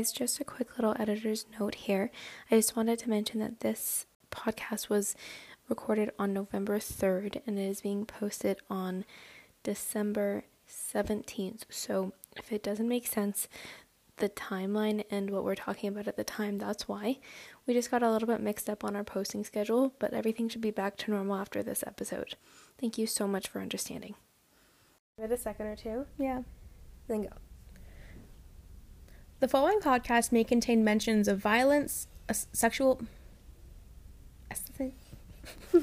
Guys. Just a quick little editor's note here. I just wanted to mention that this podcast was recorded on November 3rd and it is being posted on December 17th. So if it doesn't make sense, the timeline and what we're talking about at the time, that's why. We just got a little bit mixed up on our posting schedule, but everything should be back to normal after this episode. Thank you so much for understanding. Give it a second or two. Yeah. Then go. The following podcast may contain mentions of violence, a s- sexual.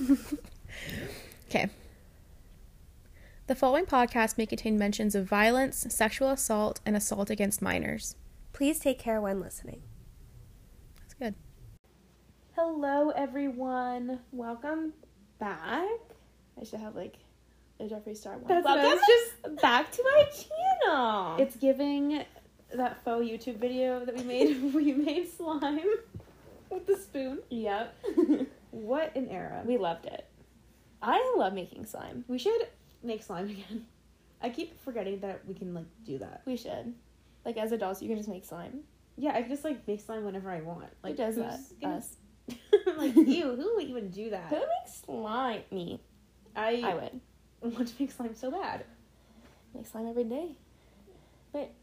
okay. The following podcast may contain mentions of violence, sexual assault, and assault against minors. Please take care when listening. That's good. Hello, everyone. Welcome back. I should have like a Jeffree Star one. That's Welcome just back to my channel. It's giving that faux YouTube video that we made. we made slime with the spoon. yep. What an era. We, loved it. I love making slime. we should make slime again. I keep forgetting that we can like do that. We should. Like as adults, you can just make slime. Yeah, I can just like make slime whenever I want. Like Who does that? gonna- Us. like you, who would even do that? Who makes slime? Me. I, I would want to make slime so bad. make slime every day.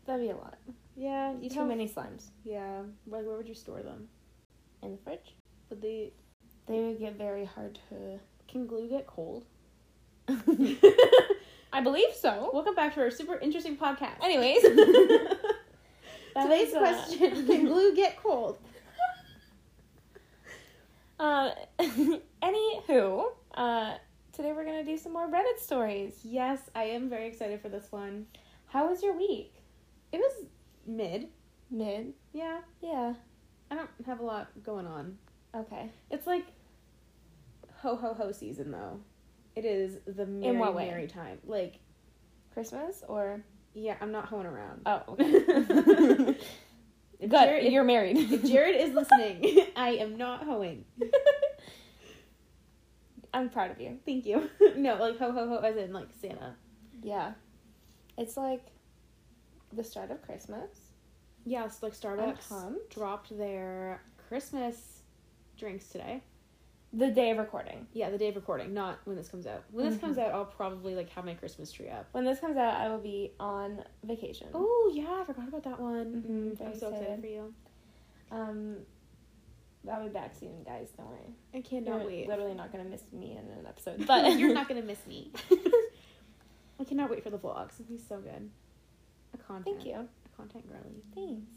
That'd be a lot. Yeah, you Too many slimes Yeah, like where would you store them? in the fridge. Would they? They would get very hard to. Can glue get cold? I believe so. Welcome back to our super interesting podcast. Anyways, Today's uh, question: Can glue get cold? Uh, anywho, uh, today we're gonna do some more Reddit stories. Yes, I am very excited for this one. How was your week? It was mid. Mid. Yeah, Yeah. I don't have a lot going on. Okay. It's like ho ho ho season though. It is the merry what way? merry time. Like, Christmas or yeah, I'm not hoeing around. oh. If Good. Jared, if- You're married. if Jared is listening, I am not hoeing. I'm proud of you. Thank you. no, like ho ho ho as in like Santa. Yeah. It's like the start of Christmas. Yes, like Starbucks dropped their Christmas drinks today. The day of recording. Yeah, the day of recording, not when this comes out. When this Mhm. comes out, I'll probably like have my Christmas tree up. When this comes out, I will be on vacation. Oh yeah, I forgot about that one. Mhm, very I'm so excited excited. for you. Um, I'll be back soon, guys. Don't worry. I cannot You're wait. literally not gonna miss me in an episode, but you're not gonna miss me. I cannot wait for the vlogs. It'll be so good. A content. Thank you. A content girly. Thanks.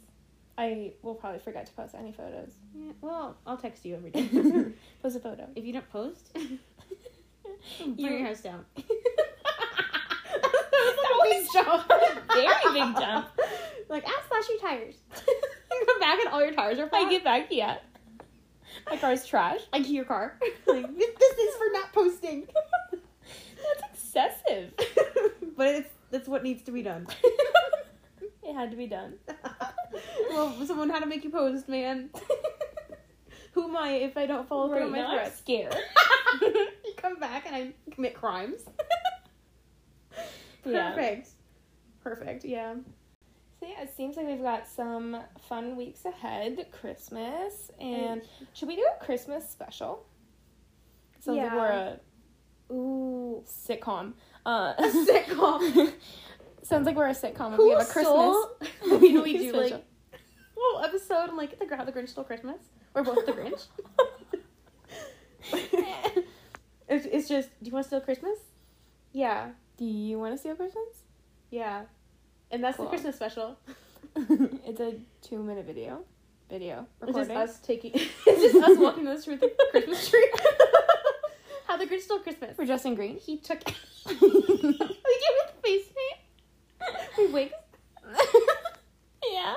I will probably forget to post any photos. Yeah, well, I'll text you every day. Post a photo. if you don't post, burn You- your house down. That was a very big jump. Like, ah, slash your tires. come back and all your tires are flat. I get back, yeah. My car's trash. I get your car. like, this is for not posting. That's excessive. but it's that's what needs to be done. It had to be done. well, someone had to make you post, man. Who am I if I don't follow through Right on my now I'm threats? scared. you come back and I commit crimes. Yeah. Perfect. Perfect. Yeah. So yeah, it seems like we've got some fun weeks ahead. Christmas, and should we do a Christmas special? Sounds like we're a Ooh. sitcom. Uh, A sitcom. Sounds like we're a sitcom. If we have a Christmas. we, we do special. like little episode and like the How the Grinch Stole Christmas. Or both the Grinch. it's, it's just, do you want to steal Christmas? Yeah. Do you want to steal Christmas? Yeah. And that's Cool. the Christmas special. it's a two-minute video. Video Recording. It's just us taking. it's just us walking the street with the Christmas tree. How the Grinch stole Christmas. For Justin green. He took. we do with face paint. We wigs. yeah.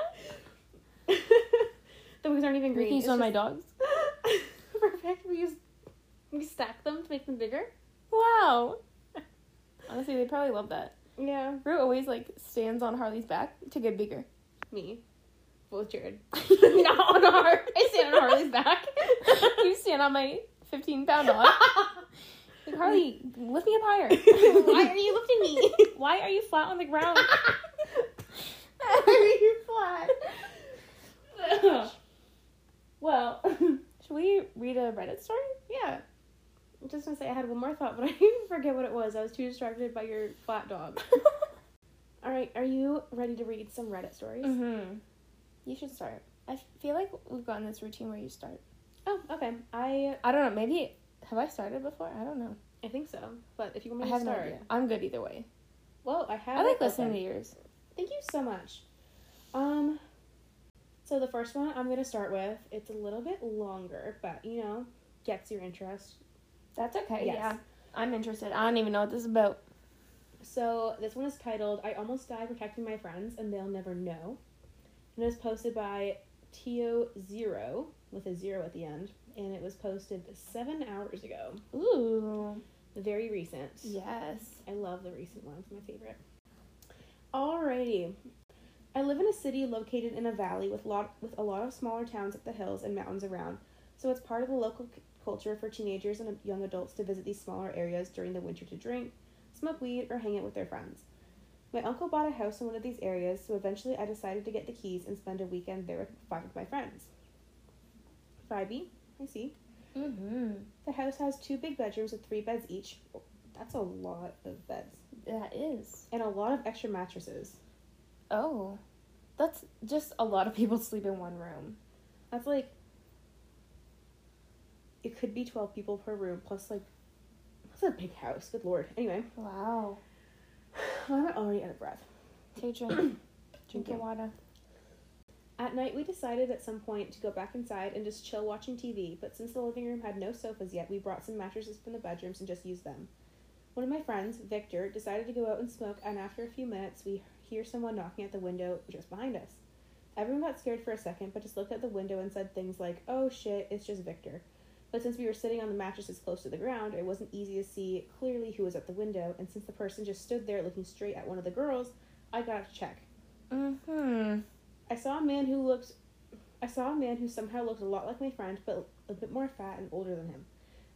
the wigs aren't even green. It's one of my dogs. Perfect. We use. We stack them to make them bigger. Wow. Honestly, they probably love that. Yeah. Rue always like stands on Harley's back to get bigger. Me. Well, Jared. Not on our. I stand on Harley's back. you stand on my 15 pound dog. Carly, lift me up higher. Why are you lifting me? Why are you flat on the ground? Why are you flat? well, should we read a Reddit story? Yeah. I'm just gonna say I had one more thought, but I forget what it was. I was too distracted by your flat dog. All right, are you ready to read some Reddit stories? Mm-hmm. You should start. I feel like we've gotten this routine where you start. Oh, okay. I I don't know. Maybe have I started before? I don't know. I think so. But if you want I me to have no start, idea. I'm good either way. well, I have. I like listening open. to yours. Thank you so much. Um, so the first one I'm gonna start with. It's a little bit longer, but you know, gets your interest. That's okay. Yes. Yeah, I'm interested. I don't even know what this is about. So this one is titled "I almost died protecting my friends and they'll never know," and it was posted by Tio Zero with a zero at the end, and it was posted seven hours ago. Ooh. Very recent. Yes. I love the recent ones. My favorite. Alrighty. I live in a city located in a valley with lot with a lot of smaller towns up the hills and mountains around. So it's part of the local c- culture for teenagers and young adults to visit these smaller areas during the winter to drink, smoke weed, or hang out with their friends. My uncle bought a house in one of these areas, so eventually I decided to get the keys and spend a weekend there with five of my friends. Phoebe, I see. Mm-hmm. The house has two big bedrooms with three beds each. That's a lot of beds. That is. And a lot of extra mattresses. Oh. That's just a lot of people sleep in one room. That's like. It could be 12 people per room, plus, like. That's a big house. Good lord. Anyway, Wow. I'm already out of breath. Take a drink. Drink your water. At night, we decided at some point to go back inside and just chill watching TV, but since the living room had no sofas yet, we brought some mattresses from the bedrooms and just used them. One of my friends, Victor, decided to go out and smoke, and after a few minutes, we hear someone knocking at the window just behind us. Everyone got scared for a second, but just looked at the window and said things like, oh shit, it's just Victor. But since we were sitting on the mattresses close to the ground, it wasn't easy to see clearly who was at the window, and since the person just stood there looking straight at one of the girls, I got to check. Mm-hmm. I saw a man who looked I saw a man who somehow looked a lot like my friend, but a bit more fat and older than him.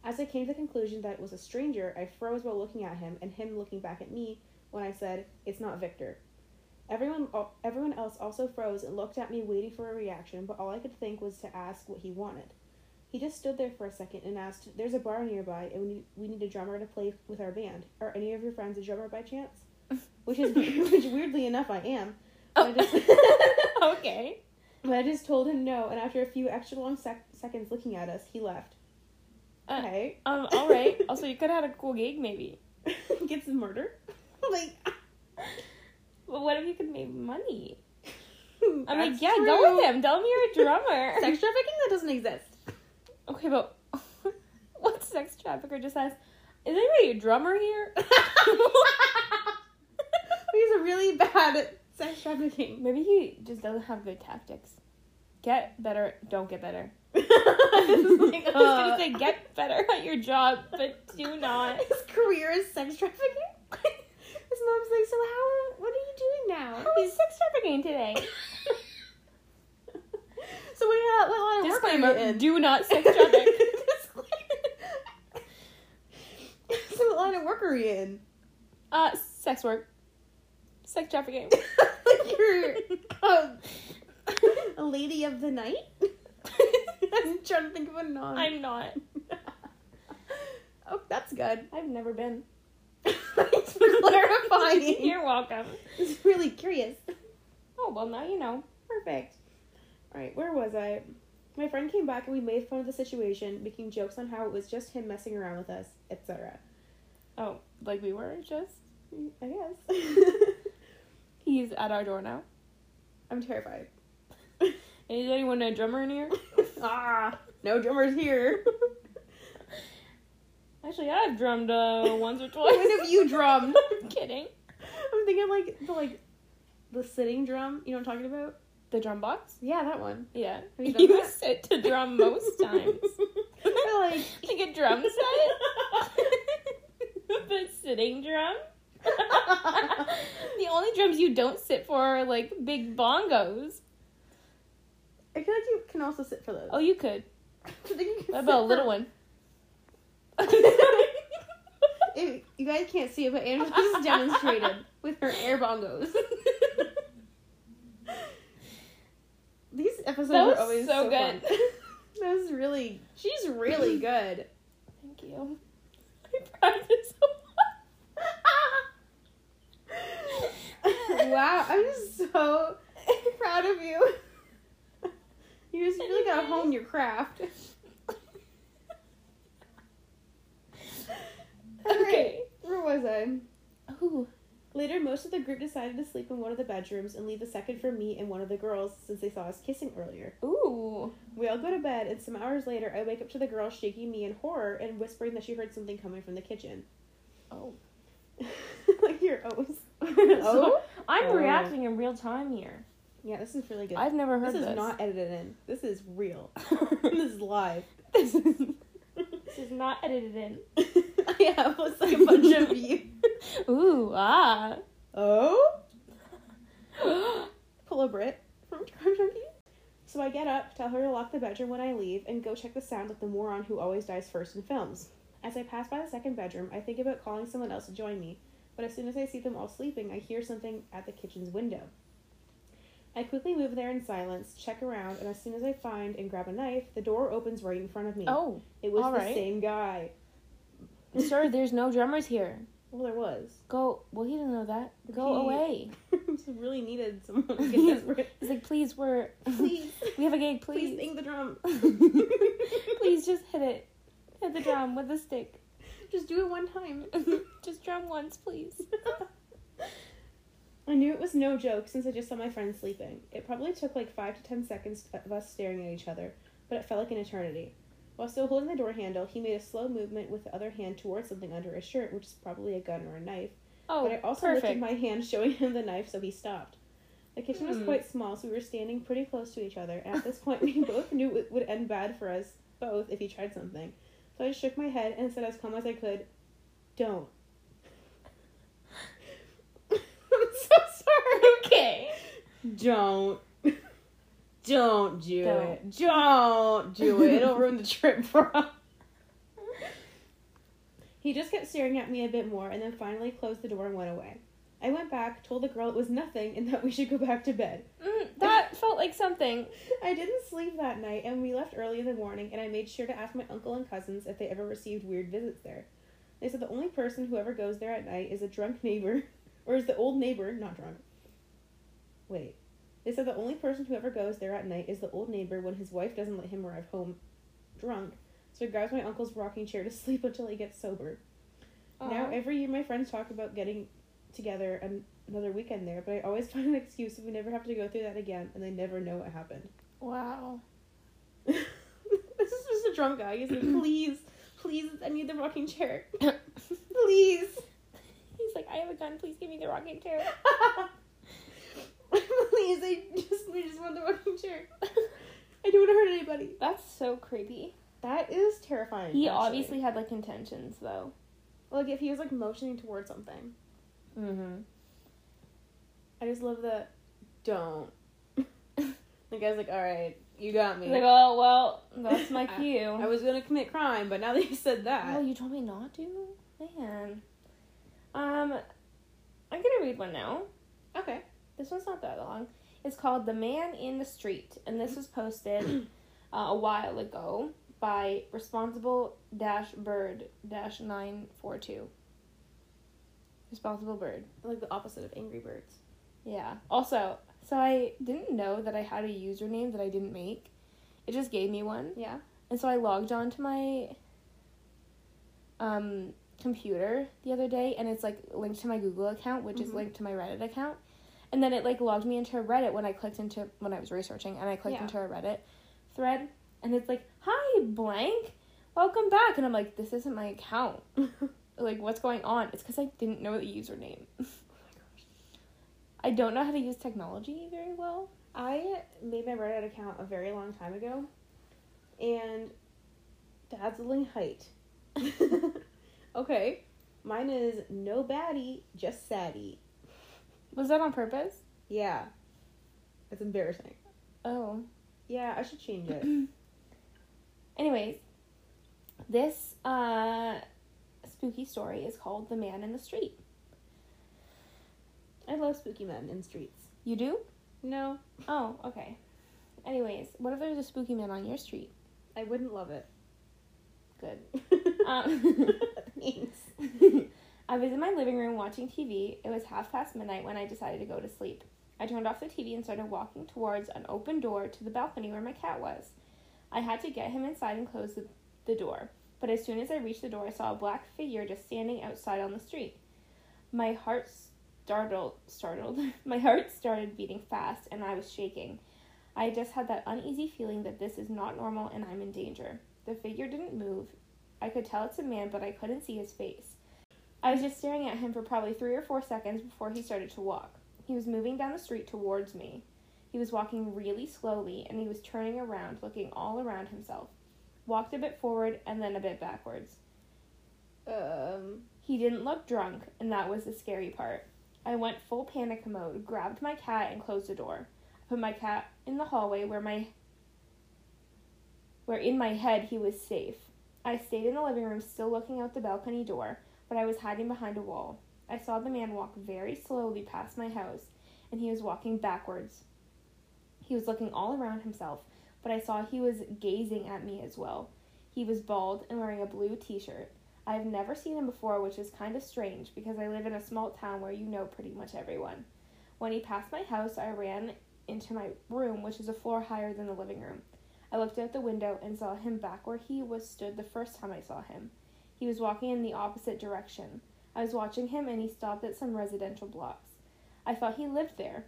As I came to the conclusion that it was a stranger, I froze while looking at him and him looking back at me when I said, "It's not Victor." Everyone everyone else also froze and looked at me waiting for a reaction, but all I could think was to ask what he wanted. He just stood there for a second and asked, "There's a bar nearby, and we need, we need a drummer to play with our band. Are any of your friends a drummer by chance?" Which is which weirdly enough I am. Oh. I just- okay. but I just told him no, and after a few extra long sec- seconds looking at us, he left. Uh, Okay. Um. All right. also, you could have had a cool gig, maybe. Get some murder? like, But what if you could make money? I'm like, yeah, true. go with him. Tell him you're a drummer. Sex trafficking? That doesn't exist. okay, but what sex trafficker just says, "Is anybody a drummer here?" He's a really bad sex trafficking. Maybe he just doesn't have good tactics. Get better. Don't get better. Like, I was uh, gonna say get better at your job, but do not. His career is sex trafficking? His mom's like, so how, what are you doing now? How is sex trafficking today? so what, what line of work are you Disclaimer: in? Do not sex traffic. so what line of work are you in? uh, sex work, sex trafficking. you're um, a lady of the night? I'm trying to think of a non. I'm not. oh, that's good. I've never been. Thanks for clarifying. You're welcome. It's really curious. Oh well, now you know. Perfect. All right, where was I? My friend came back and we made fun of the situation, making jokes on how it was just him messing around with us, etc. Oh, like we were just. I guess. He's at our door now. I'm terrified. Is anyone a drummer in here? ah, no drummers here. Actually, I've drummed uh, once or twice. when have you drummed? I'm kidding. I'm thinking like the like the sitting drum. You know what I'm talking about? The drum box? Yeah, that one. Yeah. Have you You sit to drum most times. Like like a drum set? the sitting drum? the only drums you don't sit for are like big bongos. I feel like you can also sit for those. Oh, you could. You What about a for- little one? You guys can't see it, but Angela just demonstrated with her air bongos. These episodes are always so so, good. fun. that was really she's really good. Thank you. I practiced so wow, I'm just so proud of you. You just really gotta hone your craft. Okay. Where was I? Ooh. Later, most of the group decided to sleep in one of the bedrooms and leave the second for me and one of the girls since they saw us kissing earlier. Ooh. We all go to bed, and some hours later, I wake up to the girl shaking me in horror and whispering that she heard something coming from the kitchen. Oh. like your O's. Oh? I'm Oh. reacting in real time here. Yeah, this is really good. I've never heard this this. is not edited in. This is real. this is live. this is this is not edited in. I have it's like a bunch of you. Ooh, ah. Oh? Pull a Brit from Crime Junkie. So I get up, tell her to lock the bedroom when I leave, and go check the sound of the moron who always dies first in films. As I pass by the second bedroom, I think about calling someone else to join me, but as soon as I see them all sleeping, I hear something at the kitchen's window. I quickly move there in silence, check around, and as soon as I find and grab a knife, the door opens right in front of me. Oh, it was the right. same guy. sir, there's no drummers here. Well, there was. Go. Well, he didn't know that. Go He- away. just really needed someone to get desperate. He's like, please, we're Please, we have a gig. please Please, sing the drum. please just hit it. Hit the drum with a stick. Just do it one time. just drum once, please. I knew it was no joke since I just saw my friend sleeping. It probably took like five to ten seconds of us staring at each other, but it felt like an eternity. While still holding the door handle, he made a slow movement with the other hand towards something under his shirt, which is probably a gun or a knife. Oh, but I also perfect. lifted my hand, showing him the knife, so he stopped. The kitchen was Hmm. quite small, so we were standing pretty close to each other, and at this point, we both knew it would end bad for us both if he tried something. So I shook my head and said as calm as I could, Don't. I'm so sorry. Okay. Don't. Don't do Don't. it. Don't do it. It'll ruin the trip for us. He just kept staring at me a bit more and then finally closed the door and went away. I went back, told the girl it was nothing and that we should go back to bed. Mm, that felt like something. I didn't sleep that night and we left early in the morning and I made sure to ask my uncle and cousins if they ever received weird visits there. They said the only person who ever goes there at night is a drunk neighbor, or is the old neighbor, not drunk. Wait. They said the only person who ever goes there at night is the old neighbor when his wife doesn't let him arrive home drunk. So he grabs my uncle's rocking chair to sleep until he gets sober. Now, every year my friends talk about getting together an- another weekend there, but I always find an excuse so we never have to go through that again, and they never know what happened. wow. this is just a drunk guy. He's like, please, please, I need the rocking chair. Please. He's like, I have a gun. Please give me the rocking chair. please, I just, we just want the rocking chair. I don't want to hurt anybody. That's so creepy. That is terrifying. He actually. obviously had like intentions though. Like, if he was, like, motioning towards something. Mm-hmm. I just love that. don't. the guy's like, alright, you got me. Like, oh well, that's my cue. I was gonna commit crime, but now that you said that. Oh, you told me not to, man. Um, I'm gonna read one now. Okay. This one's not that long. It's called "The Man in the Street," and this was posted uh, a while ago by responsible dash bird dash nine four two. Responsible bird. Like the opposite of Angry Birds. Yeah. Also, so I didn't know that I had a username that I didn't make. It just gave me one. Yeah. And so I logged on to my um, computer the other day, and it's like linked to my Google account, which is Mhm. linked to my Reddit account. And then it like logged me into Reddit when I clicked into when I was researching, and I clicked Yeah. into a Reddit thread, and it's like, "Hi, blank, welcome back," and I'm like, "This isn't my account. like, what's going on?" It's because I didn't know the username. I don't know how to use technology very well. I made my Reddit account a very long time ago, and dazzling height. okay, mine is no baddie, just saddy. Was that on purpose? Yeah, it's embarrassing. Oh. Yeah, I should change it. Anyways, this uh, spooky story is called The Man in the Street. I love spooky men in streets. You do? No, Oh, okay. Anyways, what if there's a spooky man on your street? I wouldn't love it. Good. Um, Thanks. I was in my living room watching TV. It was half past midnight when I decided to go to sleep. I turned off the TV and started walking towards an open door to the balcony where my cat was. I had to get him inside and close the, the door, but as soon as I reached the door, I saw a black figure just standing outside on the street. My heart startled, startled. my heart started beating fast and I was shaking. I just had that uneasy feeling that this is not normal and I'm in danger. The figure didn't move. I could tell it's a man, but I couldn't see his face. I was just staring at him for probably three or four seconds before he started to walk. He was moving down the street towards me. He was walking really slowly and he was turning around, looking all around himself. Walked a bit forward and then a bit backwards. Um. He didn't look drunk, and that was the scary part. I went full panic mode, grabbed my cat, and closed the door. I put my cat in the hallway where my where in my head he was safe. I stayed in the living room still looking out the balcony door, but I was hiding behind a wall. I saw the man walk very slowly past my house, and he was walking backwards. He was looking all around himself, but I saw he was gazing at me as well. He was bald and wearing a blue t shirt. I've never seen him before, which is kind of strange because I live in a small town where you know pretty much everyone. When he passed my house, I ran into my room, which is a floor higher than the living room. I looked out the window and saw him back where he was stood the first time I saw him. He was walking in the opposite direction. I was watching him and he stopped at some residential blocks. I thought he lived there.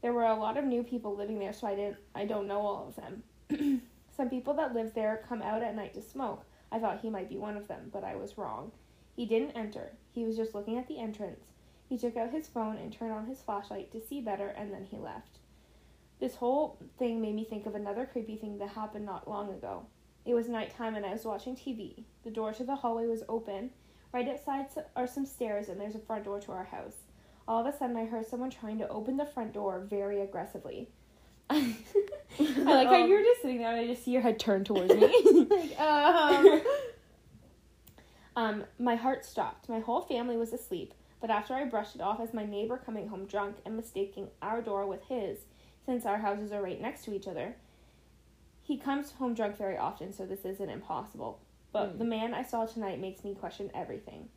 There were a lot of new people living there, so I didn't I don't know all of them. some people that live there come out at night to smoke. I thought he might be one of them, but I was wrong. He didn't enter. He was just looking at the entrance. He took out his phone and turned on his flashlight to see better, and then he left. This whole thing made me think of another creepy thing that happened not long ago. It was nighttime and I was watching TV. The door to the hallway was open. Right outside are some stairs, and there's a front door to our house. All of a sudden, I heard someone trying to open the front door very aggressively. I like how you were just sitting there and I just see your head turn towards me. like, um. Um, my heart stopped. My whole family was asleep, but after I brushed it off as my neighbor coming home drunk and mistaking our door with his, since our houses are right next to each other, he comes home drunk very often, so this isn't impossible. But Hmm. the man I saw tonight makes me question everything.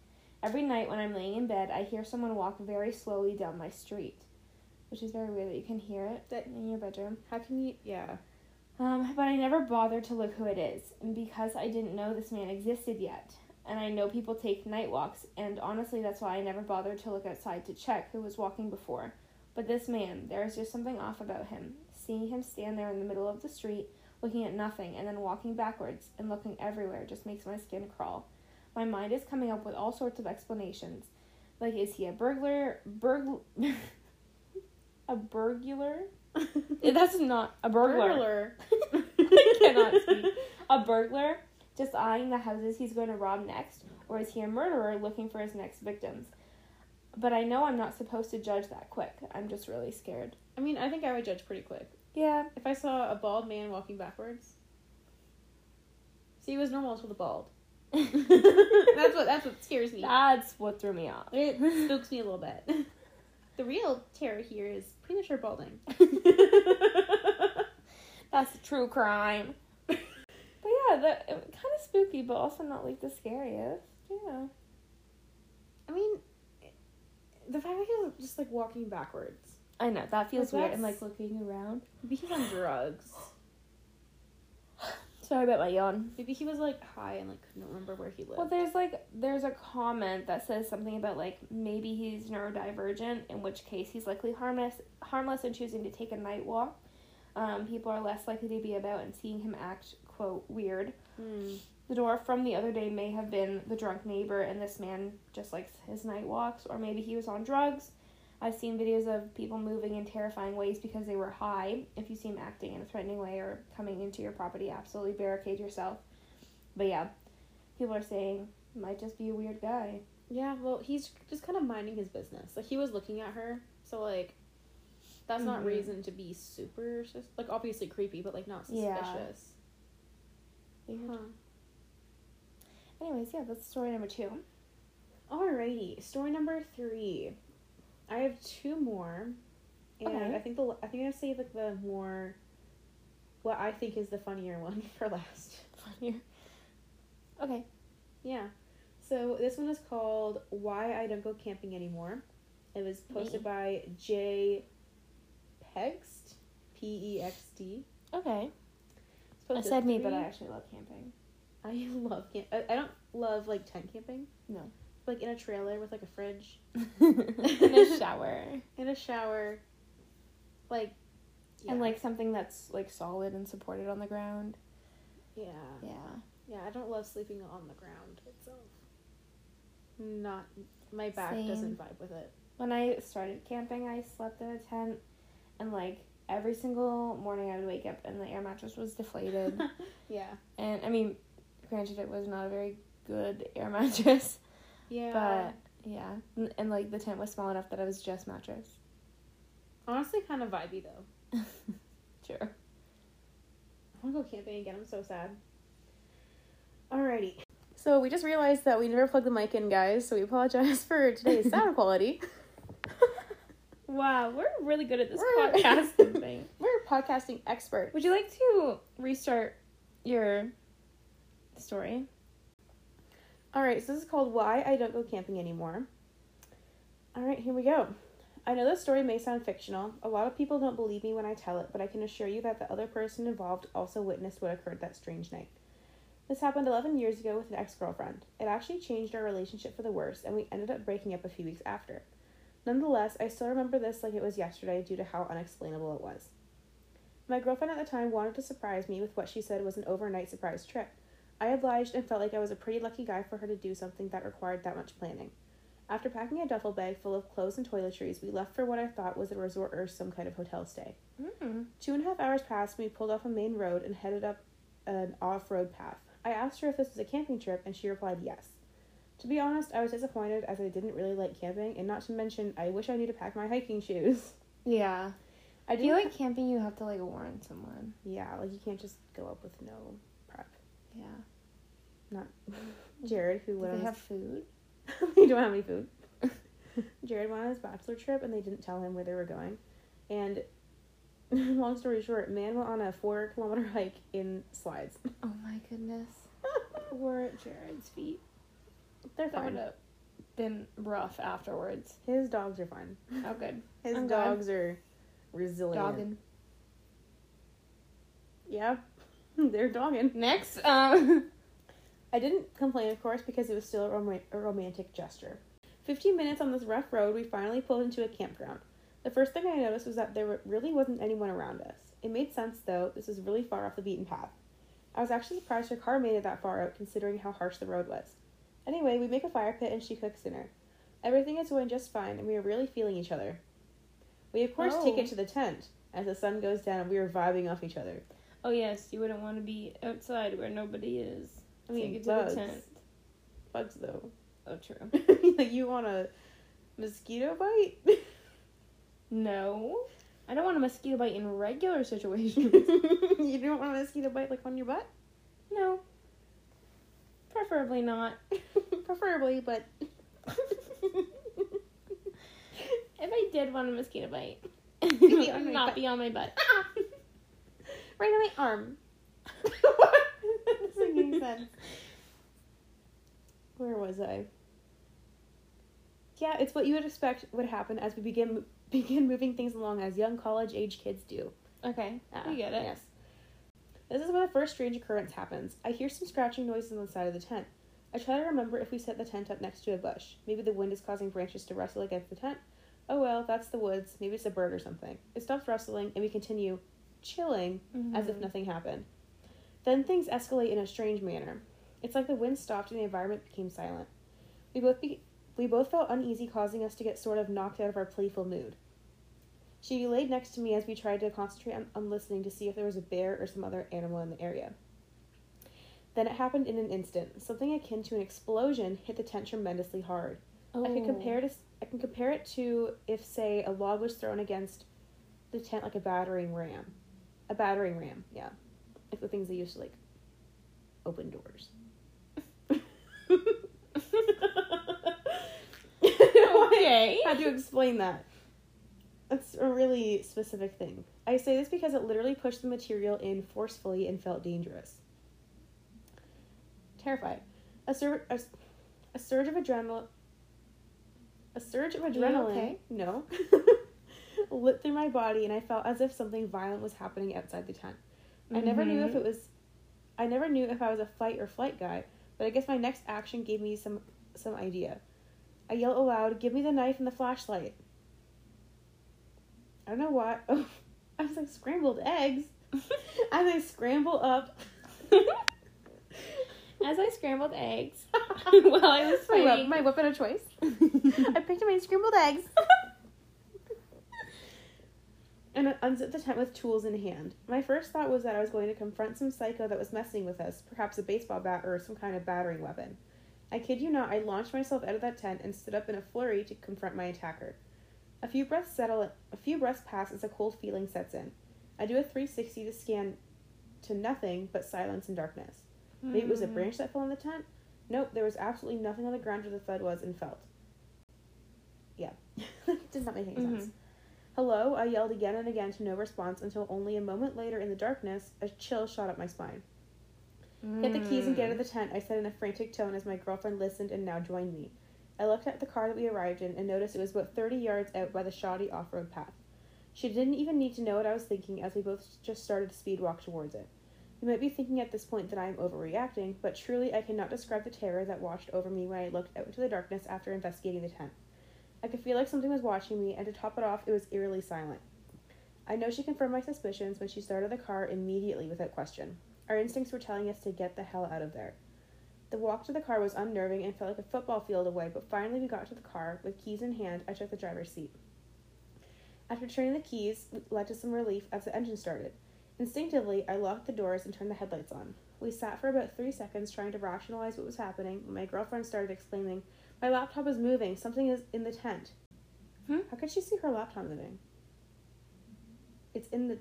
Every night when I'm laying in bed, I hear someone walk very slowly down my street, which is very weird that you can hear it That- in your bedroom. How can you? Yeah. Um, but I never bothered to look who it is, and because I didn't know this man existed yet. And I know people take night walks, and honestly, that's why I never bothered to look outside to check who was walking before. But this man, there is just something off about him. Seeing him stand there in the middle of the street, looking at nothing, and then walking backwards and looking everywhere just makes my skin crawl. My mind is coming up with all sorts of explanations. Like, is he a burglar? Burgl. a burglar? That's not a burglar. I cannot speak. A burglar just eyeing the houses he's going to rob next, or is he a murderer looking for his next victims? But I know I'm not supposed to judge that quick. I'm just really scared. I mean, I think I would judge pretty quick. Yeah. If I saw a bald man walking backwards. See, he was normal until the bald. that's what that's what scares me. That's what threw me off. It spooks me a little bit. The real terror here is premature balding. That's true crime. but yeah, that kind of spooky, but also not like the scariest. Yeah. I mean, the fact that he was just like walking backwards. I know that feels Like, weird. And like looking around. He's on drugs. Sorry about my yawn. Maybe he was like high and like couldn't remember where he lived. Well, there's like there's a comment that says something about like maybe he's neurodivergent, in which case he's likely harmless harmless in choosing to take a night walk. Um, people are less likely to be about and seeing him act quote weird. Hmm. The door from the other day may have been the drunk neighbor, and this man just likes his night walks, or maybe he was on drugs. I've seen videos of people moving in terrifying ways because they were high. If you see him acting in a threatening way or coming into your property, absolutely barricade yourself. But yeah, people are saying might just be a weird guy. Yeah, well, he's just kind of minding his business. Like he was looking at her, so like that's not Mhm. reason to be super sus- like obviously creepy, but like not suspicious. Weird. Huh. Anyways, yeah, that's story number two. Alrighty, story number three. I have two more, and Okay. I think the I think I saved like the more what I think is the funnier one for last. Funnier. Okay. Yeah. So this one is called Why I Don't Go Camping Anymore. It was posted by Jay Pegst. P E X D. Okay. I said me, but I actually love camping. I love camp. I, I don't love like tent camping. No. Like in a trailer with like a fridge In a shower. in a shower. Like. And like something that's like solid and supported on the ground. Yeah. Yeah. Yeah, I don't love sleeping on the ground itself. Not my back Same. doesn't vibe with it. When I started camping, I slept in a tent, and like every single morning, I would wake up and the air mattress was deflated. Yeah. and I mean, granted, it was not a very good air mattress, Yeah. but yeah, and, and like the tent was small enough that it was just mattress. honestly kind of vibey though. Sure. I want to go camping again. I'm so sad. Alrighty. So we just realized that we never plugged the mic in, guys. So we apologize for today's sound quality. Wow, we're really good at this We're- podcasting thing. We're a podcasting expert. Would you like to restart your story? All right, so this is called Why I Don't Go Camping Anymore. All right, here we go. I know this story may sound fictional. A lot of people don't believe me when I tell it, but I can assure you that the other person involved also witnessed what occurred that strange night. This happened 11 years ago with an ex girlfriend. It actually changed our relationship for the worse, and we ended up breaking up a few weeks after. Nonetheless, I still remember this like it was yesterday due to how unexplainable it was. My girlfriend at the time wanted to surprise me with what she said was an overnight surprise trip. I obliged and felt like I was a pretty lucky guy for her to do something that required that much planning. After packing a duffel bag full of clothes and toiletries, we left for what I thought was a resort or some kind of hotel stay. Mm. Two and a half hours passed, and we pulled off a main road and headed up an off road path. I asked her if this was a camping trip, and she replied yes. To be honest, I was disappointed as I didn't really like camping, and not to mention, I wish I knew to pack my hiking shoes. Yeah. I do feel like camping, you have to like warn someone. yeah, like you can't just go up with no. Yeah. Not Jared, who Do they have food? we don't have any food. Jared went on his bachelor trip, and they didn't tell him where they were going. And long story short, man went on a four kilometer hike in slides. Oh my goodness. Poor Jared's feet. They're That would fine. been rough afterwards. His dogs are fine. Oh, good. His I'm glad. dogs are resilient. Dogging. Yeah, they're dogging. Next, um, I didn't complain, of course, because it was still a, rom- a romantic gesture. 15 minutes on this rough road, we finally pulled into a campground. The first thing I noticed was that there really wasn't anyone around us. It made sense, though, this was really far off the beaten path. I was actually surprised her car made it that far out, considering how harsh the road was. Anyway, we make a fire pit and she cooks dinner. Everything is going just fine, and we are really feeling each other. We, of course, take Oh. it to the tent. As the sun goes down, we are vibing off each other. Oh yes, you wouldn't want to be outside where nobody is. I mean, Take it to bugs. the tent. Bugs, though. Oh, true. like you want a mosquito bite? No, I don't want a mosquito bite in regular situations. you don't want a mosquito bite like on your butt? no, preferably not. Preferably, but If I did want a mosquito bite, it would on my not butt. be on my butt. Right on my arm. that doesn't make sense. Where was I? Yeah, it's what you would expect would happen as we begin begin moving things along as young college age kids do. Okay, ah, we get it. Yes. This is when the first strange occurrence happens. I hear some scratching noises on the side of the tent. I try to remember if we set the tent up next to a bush. Maybe the wind is causing branches to rustle against the tent. Oh well, that's the woods. Maybe it's a bird or something. It stops rustling, and we continue chilling as if Mhm. nothing happened. Then things escalate in a strange manner. It's like the wind stopped and the environment became silent. We both be- we both felt uneasy, causing us to get sort of knocked out of our playful mood. She laid next to me as we tried to concentrate on, on listening to see if there was a bear or some other animal in the area. Then it happened in an instant. Something akin to an explosion hit the tent tremendously hard. I can Oh. compare to I can compare it to if say a log was thrown against the tent like a battering ram. A battering ram, yeah. Like the things they used to like open doors. Okay. How to explain that? That's a really specific thing. I say this because it literally pushed the material in forcefully and felt dangerous. Terrified. A, sur- a, a surge of adrenaline. A surge of adrenaline. okay? No. lit through my body, and I felt as if something violent was happening outside the tent. I never knew if Mhm. it was. I never knew if I was a fight or flight guy, but I guess my next action gave me some some idea. I yelled aloud, "Give me the knife and the flashlight!" I don't know why. Oh, I was like scrambled eggs. As I scramble up, As I scrambled eggs while I was fighting. my weapon of choice. I picked up my scrambled eggs. And I unzipped the tent with tools in hand. My first thought was that I was going to confront some psycho that was messing with us, perhaps a baseball bat or some kind of battering weapon. I kid you not, I launched myself out of that tent and stood up in a flurry to confront my attacker. A few breaths settle a few breaths pass as a cold feeling sets in. I do a 360 to scan to nothing but silence and darkness. Maybe it was a Mm. branch that fell in the tent? Nope, there was absolutely nothing on the ground where the thud was and felt. Yeah. It does not make any sense. Mhm. Hello, I yelled again and again to no response until only a moment later in the darkness, a chill shot up my spine. Get the keys and get out of the tent, I said in a frantic tone as my girlfriend listened and now joined me. I looked at the car that we arrived in and noticed it was about 30 yards out by the shoddy off road path. She didn't even need to know what I was thinking as we both just started to speed walk towards it. You might be thinking at this point that I am overreacting, but truly I cannot describe the terror that washed over me when I looked out into the darkness after investigating the tent. I could feel like something was watching me, and to top it off, it was eerily silent. I know she confirmed my suspicions when she started the car immediately without question. Our instincts were telling us to get the hell out of there. The walk to the car was unnerving and felt like a football field away, but finally we got to the car. With keys in hand, I took the driver's seat. After turning the keys led to some relief as the engine started. Instinctively, I locked the doors and turned the headlights on. We sat for about three seconds trying to rationalize what was happening when my girlfriend started exclaiming, My laptop is moving. Something is in the tent. Hmm? How could she see her laptop moving? It's in the.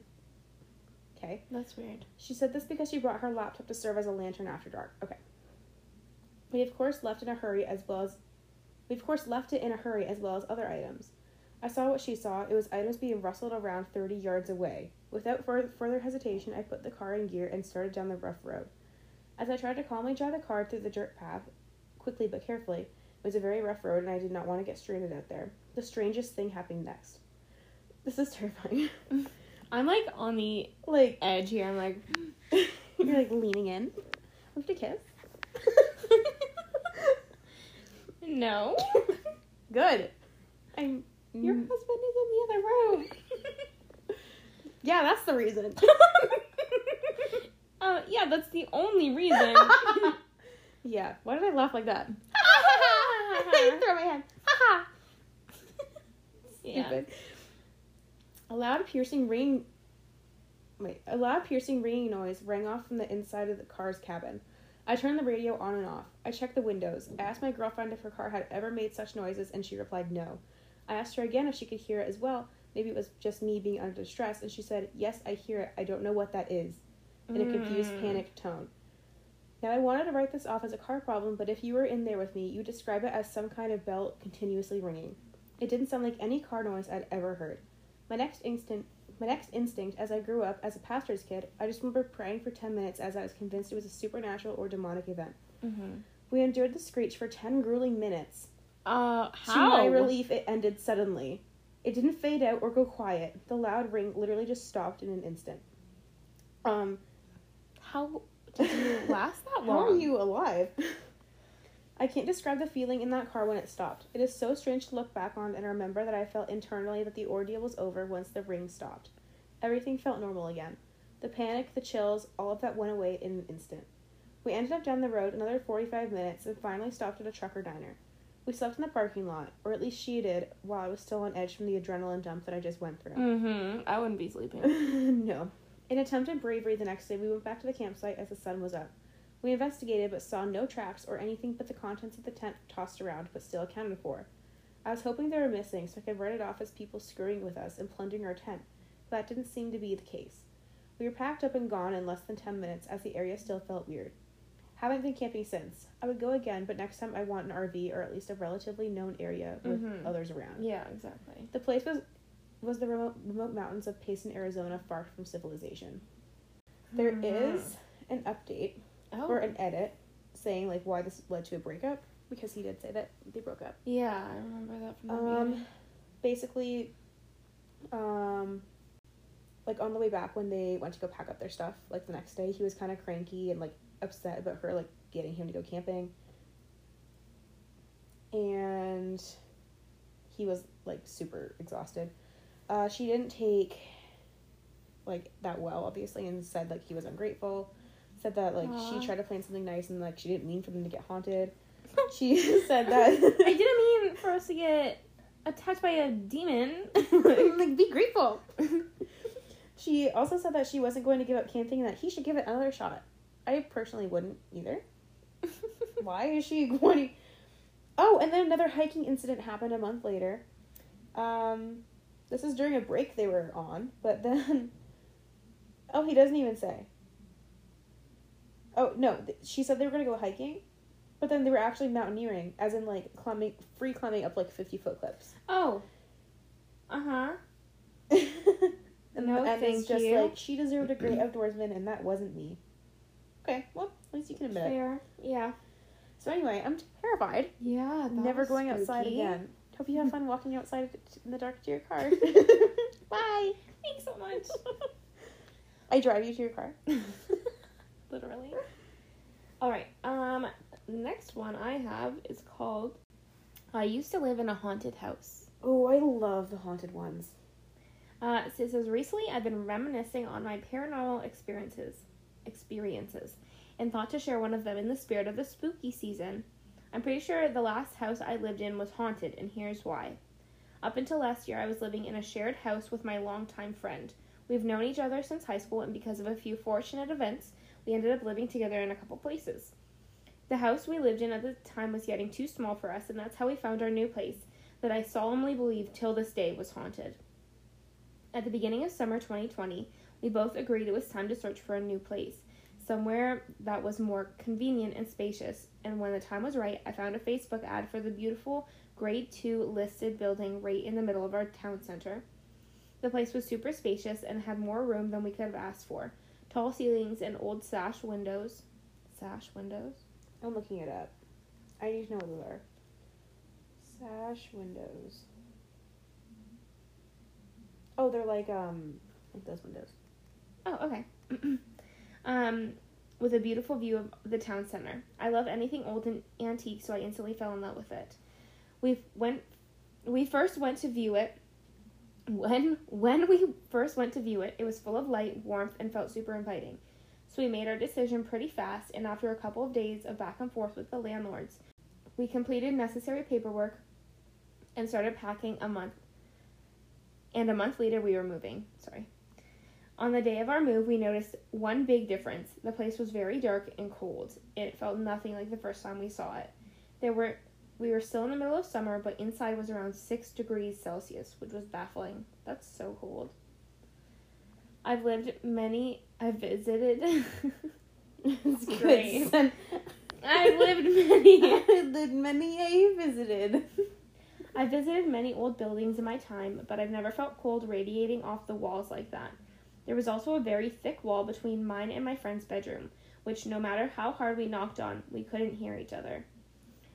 Okay. That's weird. She said this because she brought her laptop to serve as a lantern after dark. Okay. We of course left in a hurry as well as we of course left it in a hurry as well as other items. I saw what she saw. It was items being rustled around 30 yards away. Without fur- further hesitation, I put the car in gear and started down the rough road. As I tried to calmly drive the car through the dirt path, quickly but carefully, it was a very rough road and I did not want to get stranded out there. The strangest thing happened next. This is terrifying. I'm like on the like, edge here. I'm like, you're like leaning in. Want to kiss? no. Good. I'm. Your Mm. husband is in the other room. Yeah, that's the reason. uh, yeah, that's the only reason. yeah. Why did I laugh like that? Yeah. Throw my hand. Stupid. A loud piercing ring. Wait, a loud piercing ringing noise rang off from the inside of the car's cabin. I turned the radio on and off. I checked the windows. I asked my girlfriend if her car had ever made such noises, and she replied no. I asked her again if she could hear it as well. Maybe it was just me being under distress, and she said, Yes, I hear it. I don't know what that is. In a confused, Mm. panicked tone. Now, I wanted to write this off as a car problem, but if you were in there with me, you'd describe it as some kind of bell continuously ringing. It didn't sound like any car noise I'd ever heard. My next instinct, my next instinct as I grew up as a pastor's kid, I just remember praying for 10 minutes as I was convinced it was a supernatural or demonic event. Mm-hmm. We endured the screech for 10 grueling minutes. Uh, To my relief, it ended suddenly. It didn't fade out or go quiet. The loud ring literally just stopped in an instant. Um, How did you last that How are you alive? I can't describe the feeling in that car when it stopped. It is so strange to look back on and remember that I felt internally that the ordeal was over once the ring stopped. Everything felt normal again. The panic, the chills, all of that went away in an instant. We ended up down the road another 45 minutes and finally stopped at a trucker diner. We slept in the parking lot, or at least she did, while I was still on edge from the adrenaline dump that I just went through. Mm-hmm. I wouldn't be sleeping. no. In attempted bravery the next day, we went back to the campsite as the sun was up. We investigated but saw no tracks or anything but the contents of the tent tossed around but still accounted for. I was hoping they were missing so I could write it off as people screwing with us and plundering our tent, but that didn't seem to be the case. We were packed up and gone in less than 10 minutes as the area still felt weird. Haven't been camping since. I would go again, but next time I want an RV or at least a relatively known area with Mhm. others around. yeah, exactly. The place was was the remote, remote mountains of Payson, Arizona, far from civilization. There Hmm. is an update Oh. or an edit saying like why this led to a breakup because he did say that they broke up. yeah, I remember that from the Um, meeting. basically, um, like on the way back when they went to go pack up their stuff, like the next day, he was kind of cranky and like upset about her like getting him to go camping, and he was like super exhausted. Uh, she didn't take like that well, obviously, and said like he was ungrateful. Said that like Aw. she tried to plan something nice and like she didn't mean for them to get haunted. She said that I didn't mean for us to get attacked by a demon. like be grateful. she also said that she wasn't going to give up camping and that he should give it another shot. I personally wouldn't either. Why is she going? Oh, and then another hiking incident happened a month later. Um, this is during a break they were on, but then. Oh, he doesn't even say. Oh no, th- she said they were gonna go hiking, but then they were actually mountaineering, as in like climbing, free climbing up like fifty foot cliffs. oh. Uh huh. and No, the end is thank just you. like she deserved a great outdoorsman, and that wasn't me. Okay, well at least you can admit it. Fair. Yeah. So anyway, I'm terrified. Yeah. Never going outside again. Hope you have fun walking outside in the dark to your car. Bye. Thanks so much. I drive you to your car. Literally. All right. Um. Next one I have is called. I used to live in a haunted house. Oh, I love the haunted ones. Uh, so it says recently I've been reminiscing on my paranormal experiences, experiences, and thought to share one of them in the spirit of the spooky season. I'm pretty sure the last house I lived in was haunted, and here's why. Up until last year, I was living in a shared house with my longtime friend. We've known each other since high school, and because of a few fortunate events, we ended up living together in a couple places. The house we lived in at the time was getting too small for us, and that's how we found our new place that I solemnly believe till this day was haunted. At the beginning of summer 2020, we both agreed it was time to search for a new place, somewhere that was more convenient and spacious. And when the time was right, I found a Facebook ad for the beautiful grade 2 listed building right in the middle of our town center. The place was super spacious and had more room than we could have asked for. Tall ceilings and old sash windows. Sash windows? I'm looking it up. I need to know what those are. Sash windows. Oh, they're like um like those windows. Oh, okay. um, with a beautiful view of the town center. I love anything old and antique, so I instantly fell in love with it. We went, we first went to view it. When when we first went to view it, it was full of light, warmth, and felt super inviting. So we made our decision pretty fast, and after a couple of days of back and forth with the landlords, we completed necessary paperwork and started packing a month. And a month later, we were moving. Sorry. On the day of our move, we noticed one big difference. The place was very dark and cold. It felt nothing like the first time we saw it. There were we were still in the middle of summer, but inside was around 6 degrees Celsius, which was baffling. That's so cold. I've lived many I've visited it's great. I've lived many I lived many I visited. I visited many old buildings in my time, but I've never felt cold radiating off the walls like that. There was also a very thick wall between mine and my friend's bedroom, which no matter how hard we knocked on, we couldn't hear each other.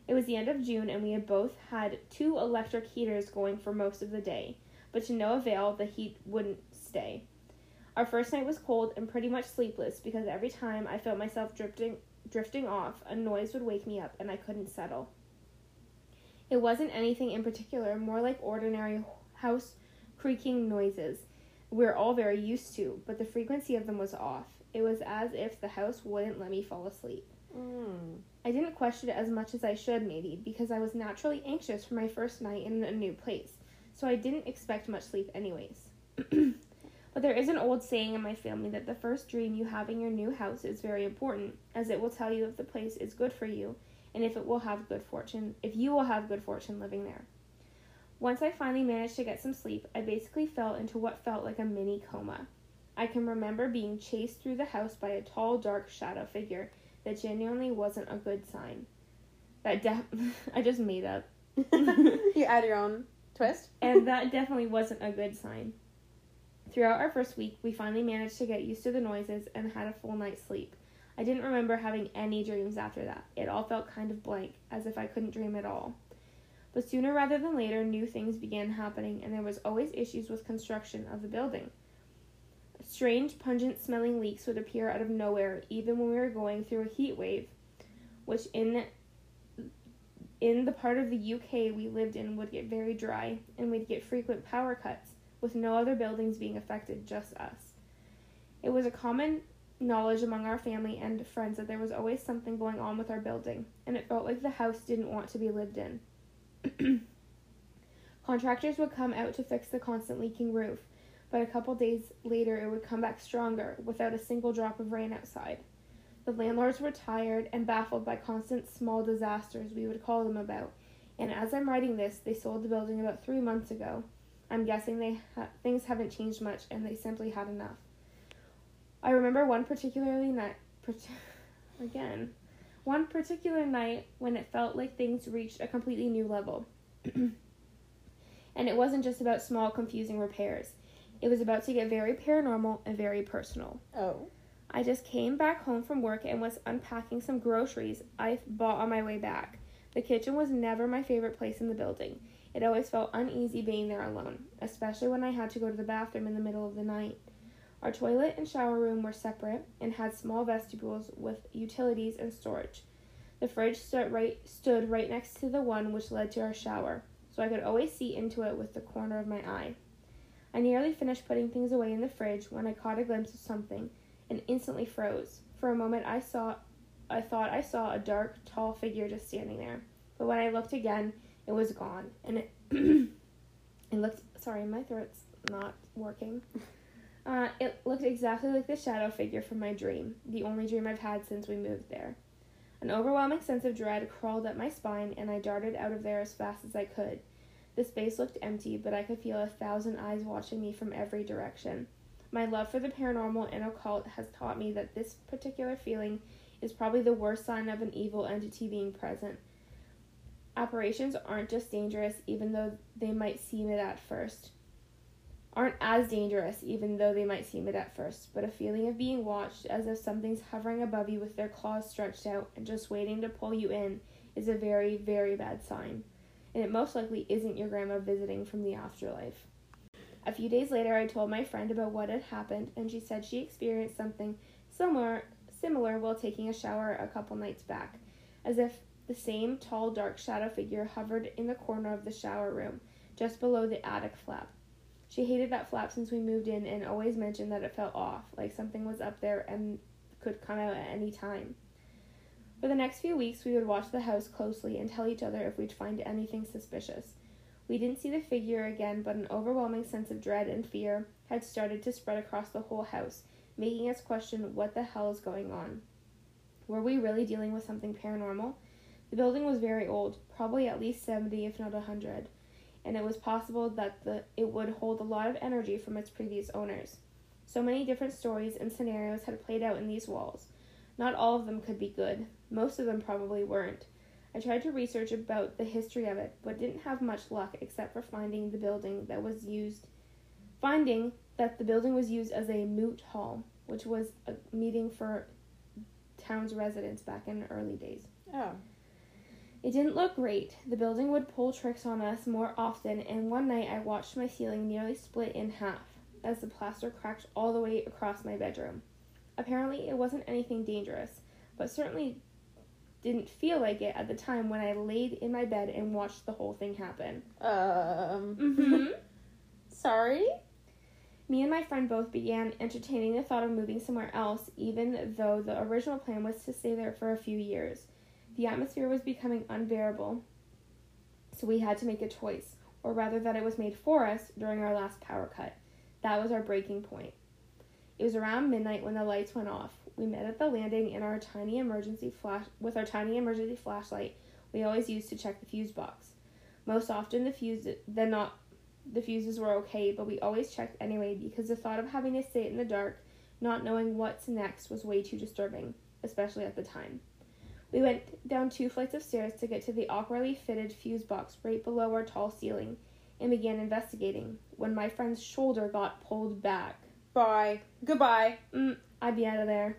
It was the end of June, and we had both had two electric heaters going for most of the day, but to no avail, the heat wouldn't stay. Our first night was cold and pretty much sleepless because every time I felt myself drifting drifting off, a noise would wake me up and I couldn't settle. It wasn't anything in particular, more like ordinary house creaking noises we're all very used to, but the frequency of them was off. It was as if the house wouldn't let me fall asleep. Mm. I didn't question it as much as I should, maybe, because I was naturally anxious for my first night in a new place, so I didn't expect much sleep, anyways. but there is an old saying in my family that the first dream you have in your new house is very important, as it will tell you if the place is good for you and if it will have good fortune, if you will have good fortune living there. Once I finally managed to get some sleep, I basically fell into what felt like a mini coma. I can remember being chased through the house by a tall, dark shadow figure that genuinely wasn't a good sign. That de- I just made up. you add your own Twist. and that definitely wasn't a good sign. Throughout our first week, we finally managed to get used to the noises and had a full night's sleep. I didn't remember having any dreams after that. It all felt kind of blank, as if I couldn't dream at all. But sooner rather than later, new things began happening, and there was always issues with construction of the building. Strange, pungent smelling leaks would appear out of nowhere, even when we were going through a heat wave, which in in the part of the UK we lived in would get very dry, and we'd get frequent power cuts, with no other buildings being affected, just us. It was a common knowledge among our family and friends that there was always something going on with our building, and it felt like the house didn't want to be lived in. Contractors would come out to fix the constant leaking roof, but a couple days later it would come back stronger without a single drop of rain outside. The landlords were tired and baffled by constant small disasters we would call them about, and as I'm writing this, they sold the building about three months ago. I'm guessing they ha- things haven't changed much, and they simply had enough. I remember one particularly night, again, one particular night when it felt like things reached a completely new level. and it wasn't just about small, confusing repairs. It was about to get very paranormal and very personal. Oh. I just came back home from work and was unpacking some groceries I bought on my way back. The kitchen was never my favorite place in the building. It always felt uneasy being there alone, especially when I had to go to the bathroom in the middle of the night. Our toilet and shower room were separate and had small vestibules with utilities and storage. The fridge stood right, stood right next to the one which led to our shower, so I could always see into it with the corner of my eye. I nearly finished putting things away in the fridge when I caught a glimpse of something and instantly froze. For a moment I saw I thought I saw a dark, tall figure just standing there. But when I looked again, it was gone. And it it looked sorry, my throat's not working. Uh, it looked exactly like the shadow figure from my dream, the only dream I've had since we moved there. An overwhelming sense of dread crawled up my spine, and I darted out of there as fast as I could. The space looked empty, but I could feel a thousand eyes watching me from every direction. My love for the paranormal and occult has taught me that this particular feeling is probably the worst sign of an evil entity being present. Apparitions aren't just dangerous, even though they might seem it at first aren't as dangerous, even though they might seem it at first, but a feeling of being watched as if something's hovering above you with their claws stretched out and just waiting to pull you in is a very, very bad sign. And it most likely isn't your grandma visiting from the afterlife. A few days later, I told my friend about what had happened, and she said she experienced something similar, similar while taking a shower a couple nights back, as if the same tall, dark shadow figure hovered in the corner of the shower room, just below the attic flap. She hated that flap since we moved in and always mentioned that it felt off, like something was up there and could come out at any time. For the next few weeks, we would watch the house closely and tell each other if we'd find anything suspicious. We didn't see the figure again, but an overwhelming sense of dread and fear had started to spread across the whole house, making us question what the hell is going on. Were we really dealing with something paranormal? The building was very old, probably at least 70, if not a 100 and it was possible that the, it would hold a lot of energy from its previous owners. So many different stories and scenarios had played out in these walls. Not all of them could be good, most of them probably weren't. I tried to research about the history of it, but didn't have much luck except for finding the building that was used finding that the building was used as a moot hall, which was a meeting for town's residents back in the early days. Oh. It didn't look great. The building would pull tricks on us more often, and one night I watched my ceiling nearly split in half as the plaster cracked all the way across my bedroom. Apparently, it wasn't anything dangerous, but certainly didn't feel like it at the time when I laid in my bed and watched the whole thing happen. Um. Mm-hmm. Sorry? Me and my friend both began entertaining the thought of moving somewhere else, even though the original plan was to stay there for a few years. The atmosphere was becoming unbearable, so we had to make a choice, or rather, that it was made for us during our last power cut. That was our breaking point. It was around midnight when the lights went off. We met at the landing in our tiny emergency flash with our tiny emergency flashlight we always used to check the fuse box. Most often the fuse the not the fuses were okay, but we always checked anyway because the thought of having to sit in the dark, not knowing what's next was way too disturbing, especially at the time. We went down two flights of stairs to get to the awkwardly fitted fuse box right below our tall ceiling. and began investigating when my friend's shoulder got pulled back. Bye. Goodbye. Mm, I'd be out of there.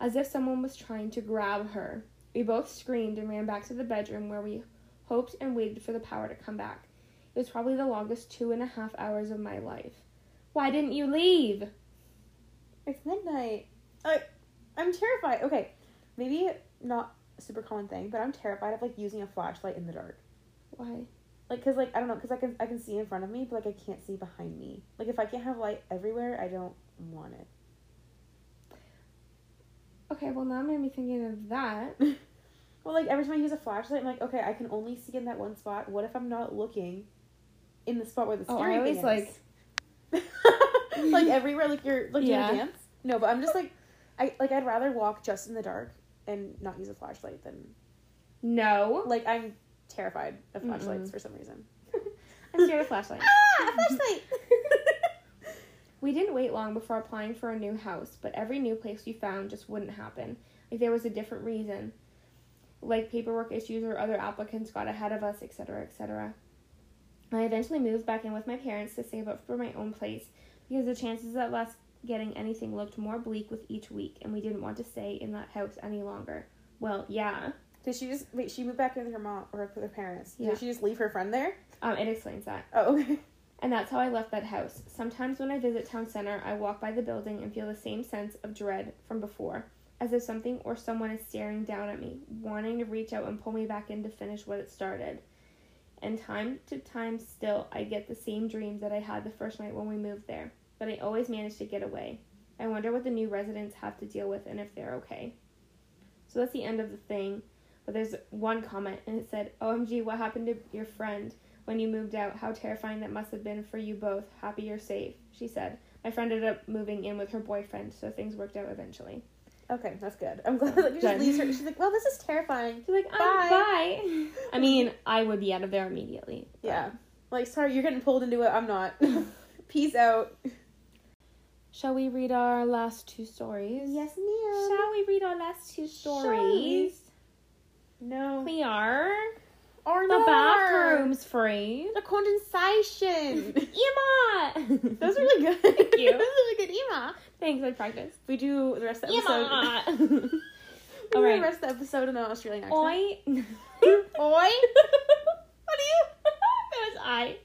As if someone was trying to grab her. We both screamed and ran back to the bedroom where we hoped and waited for the power to come back. It was probably the longest two and a half hours of my life. Why didn't you leave? It's midnight. I, I'm terrified. Okay, maybe not a super common thing, but I'm terrified of like using a flashlight in the dark. Why? Like, cause like I don't know, cause I can I can see in front of me, but like I can't see behind me. Like if I can't have light everywhere, I don't want it. Okay, well now I'm gonna be thinking of that. Well, like every time I use a flashlight, I'm like, okay, I can only see in that one spot. What if I'm not looking in the spot where the Oh, I always, thing like- is? like everywhere, like you're like Yeah. doing a dance. No, but I'm just like, I like I'd rather walk just in the dark and not use a flashlight than No. like I'm terrified of flashlights Mm-mm. for some reason. I'm scared of flashlights. ah, a flashlight! We didn't wait long before applying for a new house, but every new place we found just wouldn't happen. Like there was a different reason. Like paperwork issues or other applicants got ahead of us, etc., etc. I eventually moved back in with my parents to save up for my own place because the chances of us getting anything looked more bleak with each week, and we didn't want to stay in that house any longer. Well, yeah, Did she just wait? She moved back in with her mom or with her parents. Yeah. Did she just leave her friend there? um, it explains that. Oh, okay. And that's how I left that house. Sometimes when I visit town center, I walk by the building and feel the same sense of dread from before, as if something or someone is staring down at me, wanting to reach out and pull me back in to finish what it started. And time to time still, I get the same dreams that I had the first night when we moved there, but I always manage to get away. I wonder what the new residents have to deal with and if they're okay. So that's the end of the thing. But there's one comment and it said, OMG, what happened to your friend? when you moved out. How terrifying that must have been for you both. Happy you're safe, she said. My friend ended up moving in with her boyfriend, so things worked out eventually. Okay, that's good. I'm glad that you just Good. leaves her. She's like, well, this is terrifying. She's like, Bye. bye. bye. I mean, I would be out of there immediately. but- Yeah. Like, sorry, you're getting pulled into it. I'm not. Peace out. Shall we read our last two stories? Yes, ma'am. Shall we read our last two stories? No. We are. Or The bathroom's free. The condensation. Emma! that was really good. Thank you. that was really good, Emma. Thanks, I practiced. We do the rest of the episode. Emma! we do All right. the rest of the episode in an Australian accent. Oi. Oi. What are you? that was I.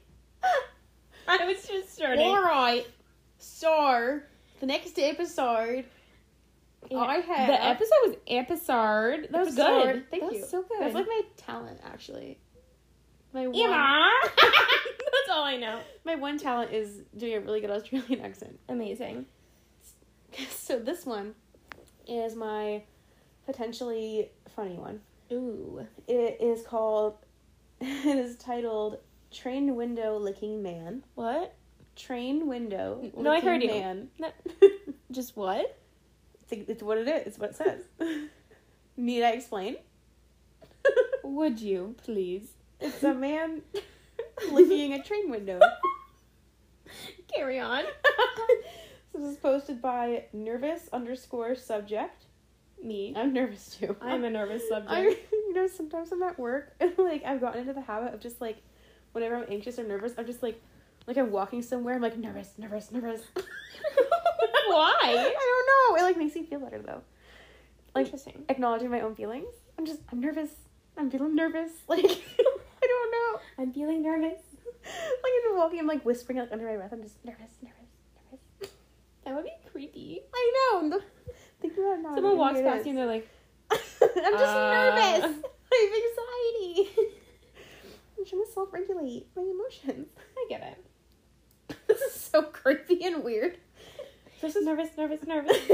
I was just starting. All right. So, the next episode, I have the episode was episode. That was Episode. good. Thank that you. Was so good. That's like my talent, actually. My one. That's all I know. my one talent is doing a really good Australian accent. Amazing. So this one is my potentially funny one. Ooh. It is called. It is titled "Train Window Licking Man." What? Train window. No, I heard you. Man. No. Just what? It's, it's what it is. It's what it says. Need I explain? Would you please It's a man licking a train window. carry on? this is posted by nervous underscore subject. Me. I'm nervous too. I'm a nervous subject. I, you know, sometimes I'm at work and like I've gotten into the habit of just like, whenever I'm anxious or nervous, I'm just like, like I'm walking somewhere, I'm like nervous, nervous, nervous. Why? I don't know. It like makes me feel better though. Like Interesting. acknowledging my own feelings. I'm just, I'm nervous. I'm feeling nervous. Like, I don't know. I'm feeling nervous. Like I'm walking, I'm like whispering like under my breath. I'm just nervous, nervous, nervous. That would be creepy. I know. Think about now. Someone walks past you and they're like, I'm just Uh. nervous. I have anxiety. I'm trying to self-regulate my emotions. I get it. This is so creepy and weird. This is nervous, nervous, nervous.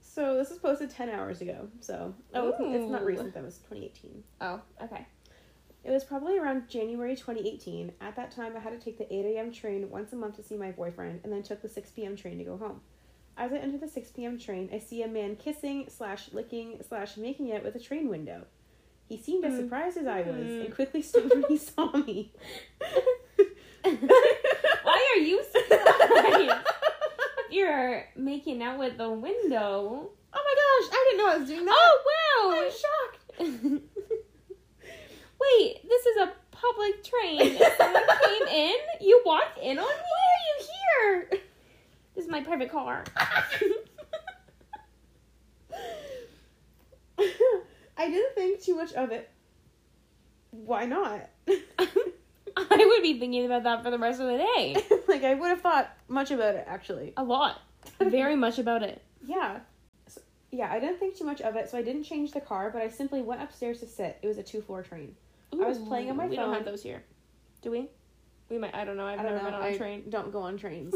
so this was posted ten hours ago. So oh, it's, it's not recent. That was 2018. oh, okay. It was probably around January 2018. At that time, I had to take the 8 a.m. train once a month to see my boyfriend, and then took the 6 p.m. train to go home. As I enter the 6 p.m. train, I see a man kissing slash licking slash making out with a train window. He seemed as Mm. surprised as I was, and quickly stood when he saw me. Why are you surprised? You're making out with the window. Oh my gosh, I didn't know I was doing that. Oh wow! I'm shocked. Wait, this is a public train. Someone came in. You walked in on me. Why are you here? This is my private car. I didn't think too much of it. Why not? I would be thinking about that for the rest of the day. like I would have thought much about it actually. A lot. Very much about it. Yeah. So, yeah, I didn't think too much of it, so I didn't change the car, but I simply went upstairs to sit. It was a two floor train. I was playing on my we don't have those here. Do we? We might. I don't know. I've I never know. been on a train. don't go on trains.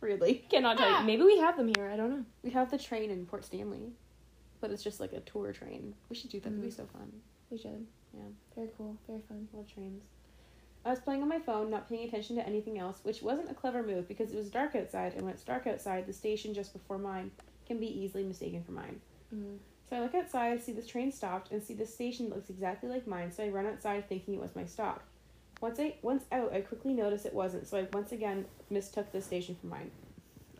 really. Cannot tell you. Ah! Maybe we have them here. I don't know. We have the train in Port Stanley. But it's just like a tour train. We should do that. It'd be mm. so fun. We should. Yeah. Very cool. Very fun. Love trains. I was playing on my phone, not paying attention to anything else, which wasn't a clever move because it was dark outside, and when it's dark outside, the station just before mine can be easily mistaken for mine. Mm. So I look outside, see this train stopped, and see the station looks exactly like mine, so I run outside thinking it was my stop. Once I once out, I quickly noticed it wasn't, so I once again mistook the station for mine.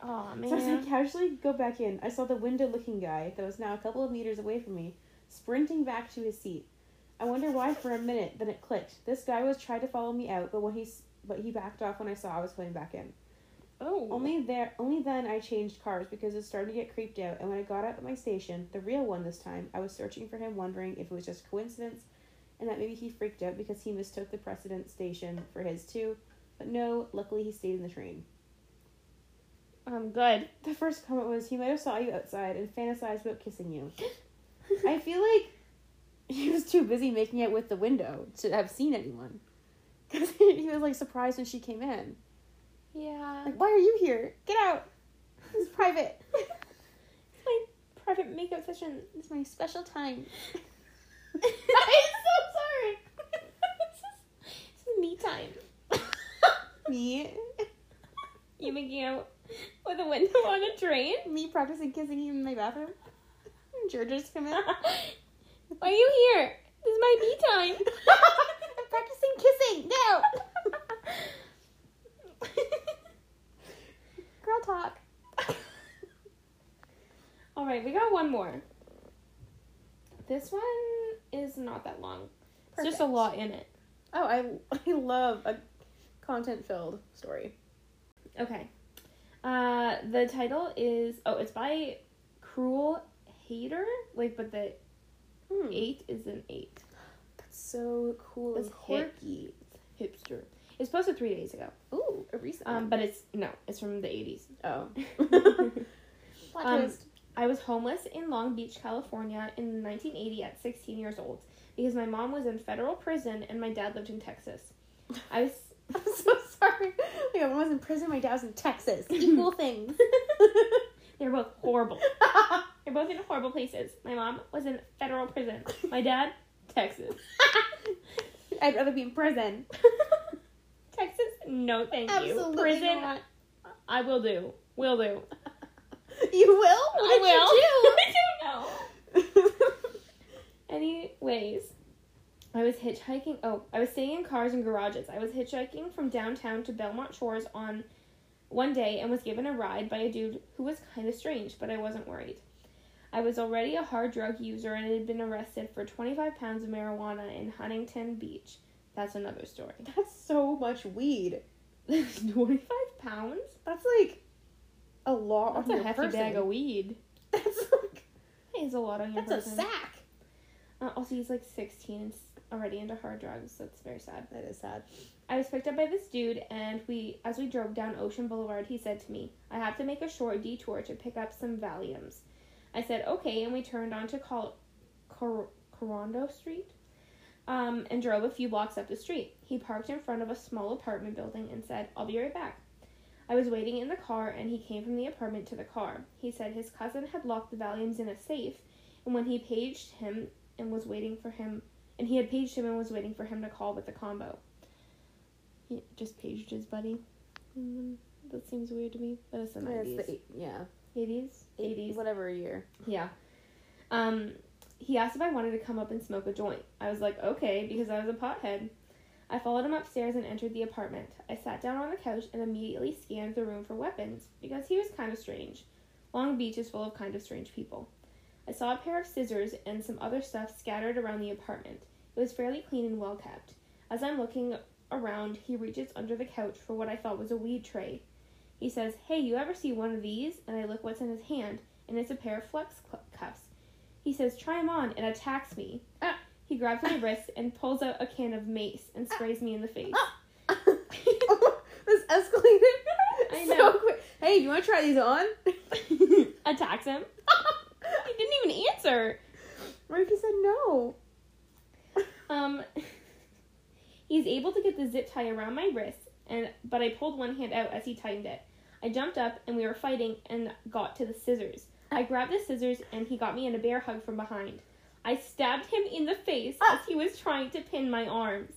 Oh So as I casually go back in, I saw the window looking guy that was now a couple of meters away from me, sprinting back to his seat. I wonder why for a minute, then it clicked. This guy was trying to follow me out, but when he's but he backed off when I saw I was going back in. Oh. Only there only then I changed cars because it started to get creeped out and when I got out at my station, the real one this time, I was searching for him wondering if it was just coincidence and that maybe he freaked out because he mistook the precedent station for his too. But no, luckily he stayed in the train. I'm good. The first comment was he might have saw you outside and fantasized about kissing you. I feel like he was too busy making it with the window to have seen anyone. Because he was like surprised when she came in. Yeah. Like, why are you here? Get out! This is private. It's my private makeup session. It's my special time. I'm so sorry. this, is, this is me time. Me, You making out with a window on a train? me practicing kissing you in my bathroom. George just come in. Why are you here? This is my me time. I'm practicing kissing. No. Girl talk. All right, we got one more. This one is not that long. It's just a lot in it. Oh, I I love a content filled story. Okay. Uh, the title is oh, it's by Cruel Hater. Like, but the Hmm. eight is an eight. That's so cool and quirky. Hipster. It's posted three days ago. Ooh, a recent Um, one. but it's no, it's from the eighties. oh. Um. I was homeless in Long Beach, California in 1980 at 16 years old because my mom was in federal prison and my dad lived in Texas. I was I'm so sorry. Like, I was in prison. My dad was in Texas. Equal things. they're both horrible. They're both in horrible places. My mom was in federal prison. My dad, Texas. I'd rather be in prison. Texas? No, thank you. Prison, not. I will do. Will do. You will? What I will. you I don't know. Anyways, I was hitchhiking. Oh, I was staying in cars and garages. I was hitchhiking from downtown to Belmont Shores on one day and was given a ride by a dude who was kind of strange, but I wasn't worried. I was already a hard drug user and had been arrested for 25 pounds of marijuana in Huntington Beach. That's another story. That's so much weed. 25 pounds? That's like a lot That's on a your hefty person. bag of weed. That's like That is a lot on your that's a sack. Uh, also, he's like 16 and already into hard drugs. That's very sad. That is sad. I was picked up by this dude, and we, as we drove down Ocean Boulevard, he said to me, "I have to make a short detour to pick up some Valiums." I said, "Okay," and we turned onto Col- Cor- Corondo Street, um, and drove a few blocks up the street. He parked in front of a small apartment building and said, "I'll be right back." I was waiting in the car, and he came from the apartment to the car. He said his cousin had locked the Valiums in a safe, and when he paged him and was waiting for him, and he had paged him and was waiting for him to call with the combo. He just paged his buddy. Mm, that seems weird to me, but it's the Yeah, it's nineties, the eight, yeah, eighties, eighties. whatever year. Yeah. Um, he asked if I wanted to come up and smoke a joint. I was like, okay, because I was a pothead. I followed him upstairs and entered the apartment. I sat down on the couch and immediately scanned the room for weapons because he was kind of strange. Long Beach is full of kind of strange people. I saw a pair of scissors and some other stuff scattered around the apartment. It was fairly clean and well kept. As I'm looking around, he reaches under the couch for what I thought was a weed tray. He says, Hey, you ever see one of these? And I look what's in his hand, and it's a pair of flex cuffs. He says, Try 'em on, and attacks me. Ah. He grabs my wrist and pulls out a can of mace and sprays me in the face. this escalated I so quick. Hey, you want to try these on? attacks him. He didn't even answer. Ricky said no. Um, he's able to get the zip tie around my wrist, and but I pulled one hand out as he tightened it. I jumped up and we were fighting and got to the scissors. I grabbed the scissors and he got me in a bear hug from behind. I stabbed him in the face as he was trying to pin my arms.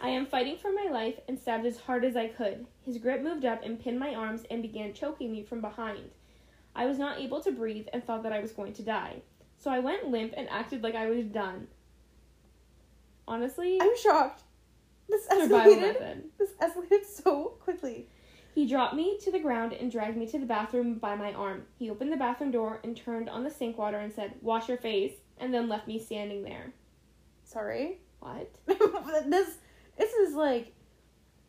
I am fighting for my life and stabbed as hard as I could. His grip moved up and pinned my arms and began choking me from behind. I was not able to breathe and thought that I was going to die. So I went limp and acted like I was done. Honestly, I'm shocked. This escalated. This escalated so quickly. He dropped me to the ground and dragged me to the bathroom by my arm. He opened the bathroom door and turned on the sink water and said, Wash your face, and then left me standing there. Sorry. What? this this is like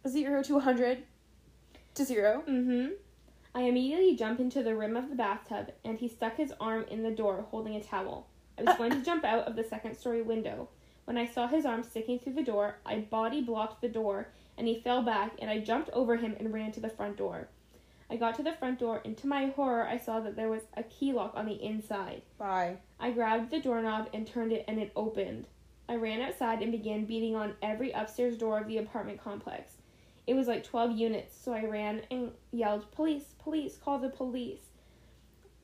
zero to 100 to zero. Mm hmm. I immediately jumped into the rim of the bathtub and he stuck his arm in the door holding a towel. I was going to jump out of the second story window. When I saw his arm sticking through the door, I body blocked the door and he fell back and I jumped over him and ran to the front door. I got to the front door and to my horror I saw that there was a key lock on the inside. Bye. I grabbed the doorknob and turned it and it opened. I ran outside and began beating on every upstairs door of the apartment complex. It was like 12 units, so I ran and yelled, Police, police, call the police.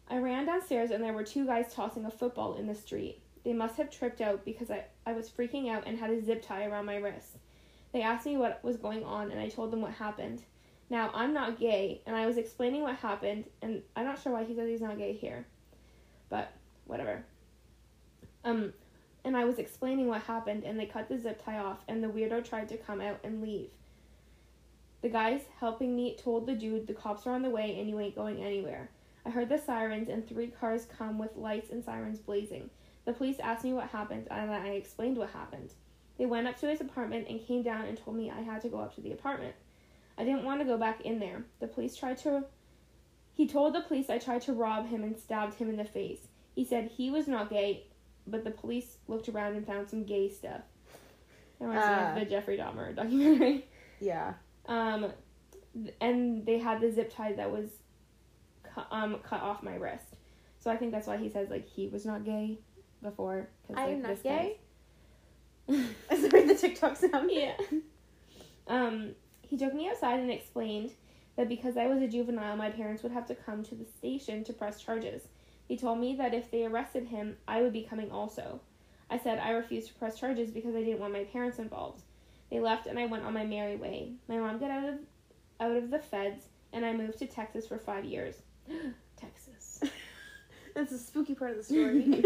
I ran downstairs and there were two guys tossing a football in the street. They must have tripped out because I, I was freaking out and had a zip tie around my wrist. They asked me what was going on and I told them what happened. Now, I'm not gay, and I was explaining what happened, and I'm not sure why he says he's not gay here. But, whatever. Um, and I was explaining what happened, and they cut the zip tie off, and the weirdo tried to come out and leave. The guys helping me told the dude the cops are on the way and you ain't going anywhere. I heard the sirens, and three cars come with lights and sirens blazing. The police asked me what happened, and I explained what happened. They went up to his apartment and came down and told me I had to go up to the apartment. I didn't want to go back in there. The police tried to. He told the police I tried to rob him and stabbed him in the face. He said he was not gay, but the police looked around and found some gay stuff. That reminds me Ah. of the Jeffrey Dahmer documentary. Yeah. Um, and they had the zip tie that was cu- um cut off my wrist. So I think that's why he says like he was not gay before. 'cause, I'm like, not this gay? guy's- Sorry, the TikTok sound. yeah. Um, he took me outside and explained that because I was a juvenile, my parents would have to come to the station to press charges. He told me that if they arrested him, I would be coming also. I said I refused to press charges because I didn't want my parents involved. They left and I went on my merry way. My mom got out of out of the feds and I moved to Texas for 5 years. Texas. That's the spooky part of the story.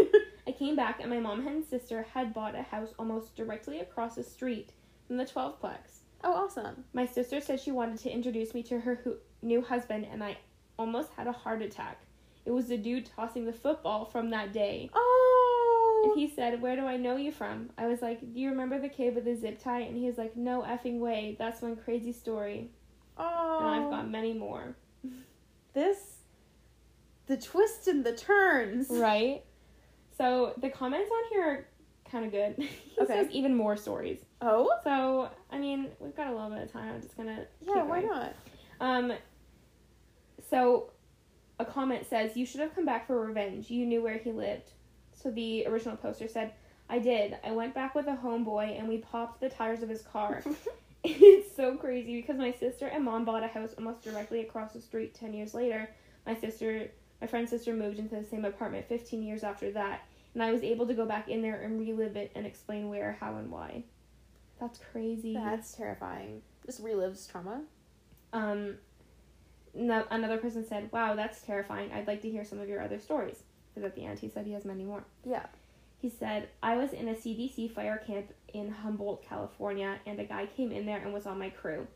Came back and my mom and sister had bought a house almost directly across the street from the 12plex. oh, awesome. My sister said she wanted to introduce me to her hu- new husband, and I almost had a heart attack. It was the dude tossing the football from that day. Oh. And he said, Where do I know you from? I was like, Do you remember the kid with the zip tie? And he was like, No effing way. That's one crazy story. oh. And I've oh. got many more. this. The twists and the turns. Right? So the comments on here are kind of good. he Okay. says even more stories. Oh. So, I mean, we've got a little bit of time. I'm just going to. Yeah. Why not? Um, so a comment says, You should have come back for revenge. You knew where he lived. So the original poster said, I did. I went back with a homeboy and we popped the tires of his car. it's so crazy because my sister and mom bought a house almost directly across the street 10 years later. My sister, my friend's sister moved into the same apartment 15 years after that. And I was able to go back in there and relive it and explain where, how, and why. That's crazy. That's terrifying. Just relives trauma. Um, no, another person said, "Wow, that's terrifying. I'd like to hear some of your other stories." Because at the end, he said he has many more. Yeah. He said, "I was in a CDC fire camp in Humboldt, California, and a guy came in there and was on my crew.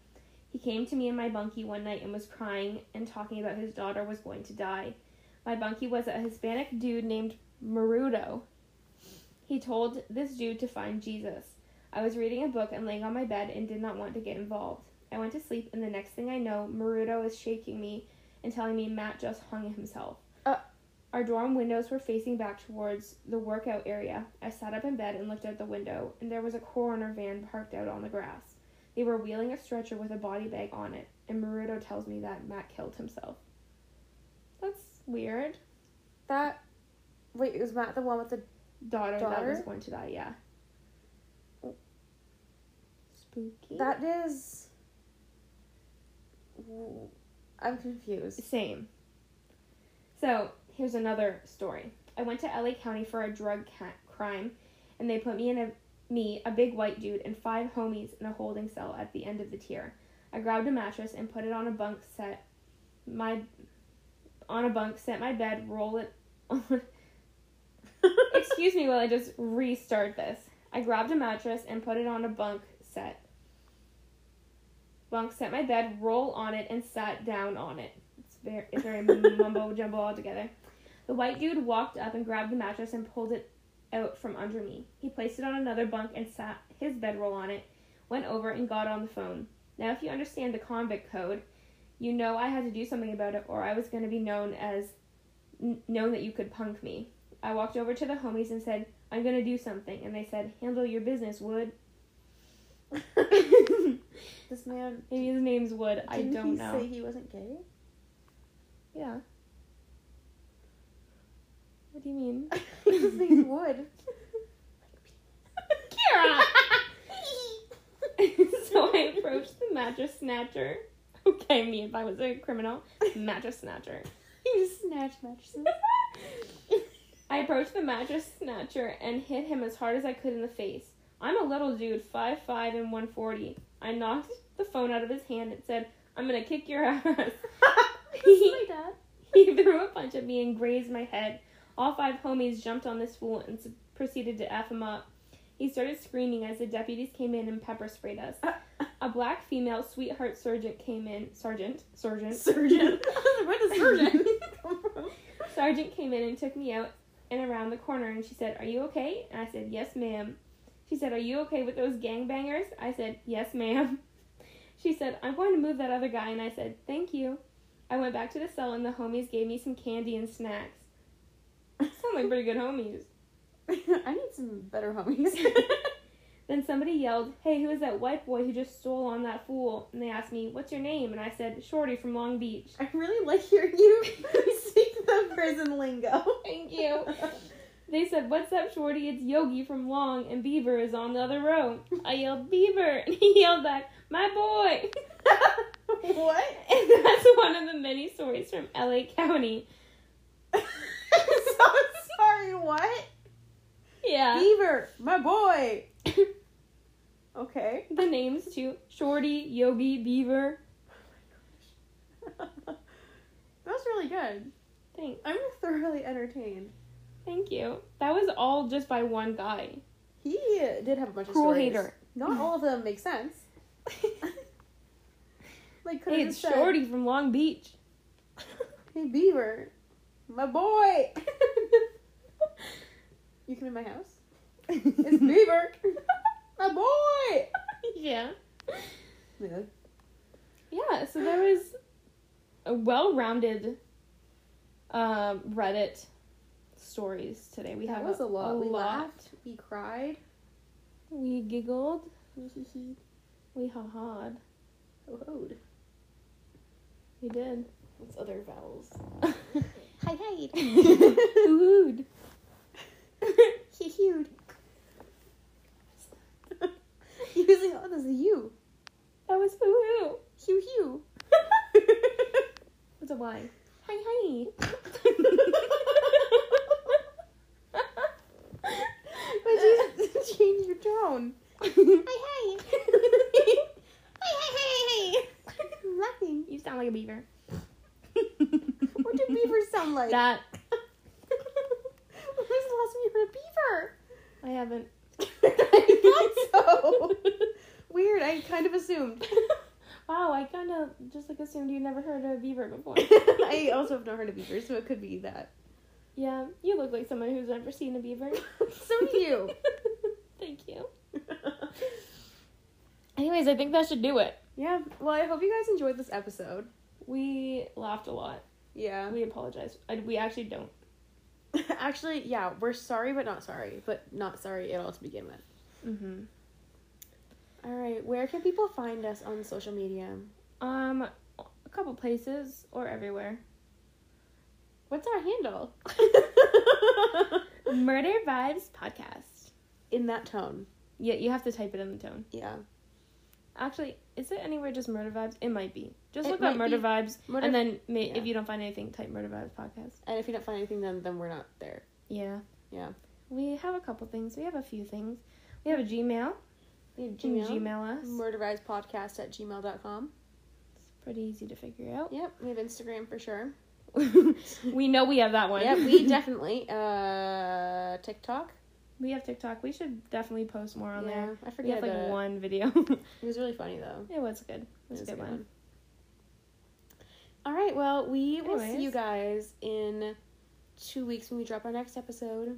He came to me in my bunkie one night and was crying and talking about his daughter was going to die. My bunkie was a Hispanic dude named Marudo. He told this dude to find Jesus. I was reading a book and laying on my bed and did not want to get involved. I went to sleep, and the next thing I know, Maruto is shaking me and telling me Matt just hung himself. Uh. Our dorm windows were facing back towards the workout area. I sat up in bed and looked out the window, and there was a coroner van parked out on the grass. They were wheeling a stretcher with a body bag on it, and Maruto tells me that Matt killed himself. That's weird. That. Wait, was Matt the one with the. Daughter, that was Daughter? going to die, yeah. Spooky. That is. I'm confused. Same. So here's another story. I went to LA County for a drug ca- crime, and they put me in a me, a big white dude, and five homies in a holding cell at the end of the tier. I grabbed a mattress and put it on a bunk set my on a bunk, set my bed, roll it on. Excuse me while I just restart this. I grabbed a mattress and put it on a bunk set. Bunk set my bed, roll on it, and sat down on it. It's very, it's very mumbo jumbo all together. The white dude walked up and grabbed the mattress and pulled it out from under me. He placed it on another bunk and sat his bedroll on it, went over and got on the phone. Now, if you understand the convict code, you know I had to do something about it, or I was going to be known as n- known that you could punk me. I walked over to the homies and said, "I'm going to do something," and they said, "Handle your business, Wood." This man. Maybe his name's Wood. I don't he know. say he wasn't gay? Yeah. What do you mean? His name's Wood. Kira! so I approached the mattress snatcher. Okay, me if I was a criminal. Mattress snatcher. You snatch mattresses. I approached the mattress snatcher and hit him as hard as I could in the face. I'm a little dude, 5'5 and 140. I knocked the phone out of his hand and said, I'm gonna kick your ass. dad. He threw a punch at me and grazed my head. All five homies jumped on this fool and proceeded to F him up. He started screaming as the deputies came in and pepper sprayed us. Uh, A black female sweetheart sergeant came in. Sergeant? Sergeant? sergeant. Where come from? Sergeant came in and took me out and around the corner and she said, Are you okay? And I said, Yes, ma'am. She said, Are you okay with those gangbangers? I said, Yes, ma'am. She said, I'm going to move that other guy. And I said, Thank you. I went back to the cell and the homies gave me some candy and snacks. Sound like pretty good homies. I need some better homies. Then somebody yelled, Hey, who is that white boy who just stole on that fool? And they asked me, What's your name? And I said, Shorty from Long Beach. I really like hearing you speak the prison lingo. Thank you. They said, What's up, Shorty? It's Yogi from Long, and Beaver is on the other row. I yelled, Beaver, and he yelled back, My boy. what? And that's one of the many stories from LA County. so sorry, what? Yeah. Beaver, my boy. Okay. the names too Shorty, Yogi, Beaver. that was really good. Thanks. I'm thoroughly entertained. Thank you. That was all just by one guy. He did have a bunch of stories. hater. Not all of them make sense. Like, could Hey, it's said, Shorty from Long Beach. Hey, Beaver, my boy. you come in my house. It's Beaver, my boy. yeah. Yeah. Yeah, so there was a well-rounded um, Reddit stories today. We that have was a lot. we lot. laughed. We cried. We giggled. We hee hee. We. Ho hoed. We did. What's other vowels? Hi, hi. Hooed. He hewed. Using oh, there's a U. That was hoo-hoo. Hew hew. What's a Y? Hi, Why'd you change your tone? hi. Hi hi. hi hi hi hi. Laughing. you sound like a beaver. What do beavers sound like? That When was the last time you heard a beaver? I haven't. I thought so. Weird. I kind of assumed. wow, I kind of just like assumed you never heard of a beaver before. I also have not heard of beavers, so it could be that. yeah, you look like someone who's never seen a beaver. so do you. Thank you. Anyways, I think that should do it. Yeah. Well, I hope you guys enjoyed this episode. We laughed a lot. Yeah. We apologize. I, we actually don't. Actually, yeah, we're sorry, but not sorry. But not sorry at all to begin with. Mm-hmm. All right. Where can people find us on social media? Um, a couple places or everywhere. What's our handle? Murder Vibes Podcast. In that tone. Yeah, you have to type it in the tone. Yeah. Actually, is it anywhere just Murder Vibes? It might be. Just It look up Murder be. Vibes, Murder- and then may- yeah. if you don't find anything, type Murder Vibes Podcast. And if you don't find anything, then then we're not there. Yeah. Yeah. We have a couple things. We have a few things. We have a Gmail. We have Gmail. Gmail us. Murdervibespodcast at gmail.com. It's pretty easy to figure out. Yep. We have Instagram for sure. we know we have that one. Yep. We definitely. Uh, TikTok. We have TikTok. We should definitely post more on yeah, there. I forget. We have like it. one video. it was really funny though. It was good. It was, it was a good, one. one. All right. Well, we Anyways. will see you guys in two weeks when we drop our next episode.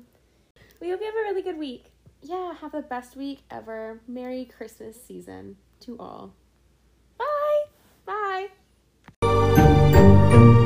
We hope you have a really good week. Yeah, have the best week ever. Merry Christmas season to all. Bye. Bye.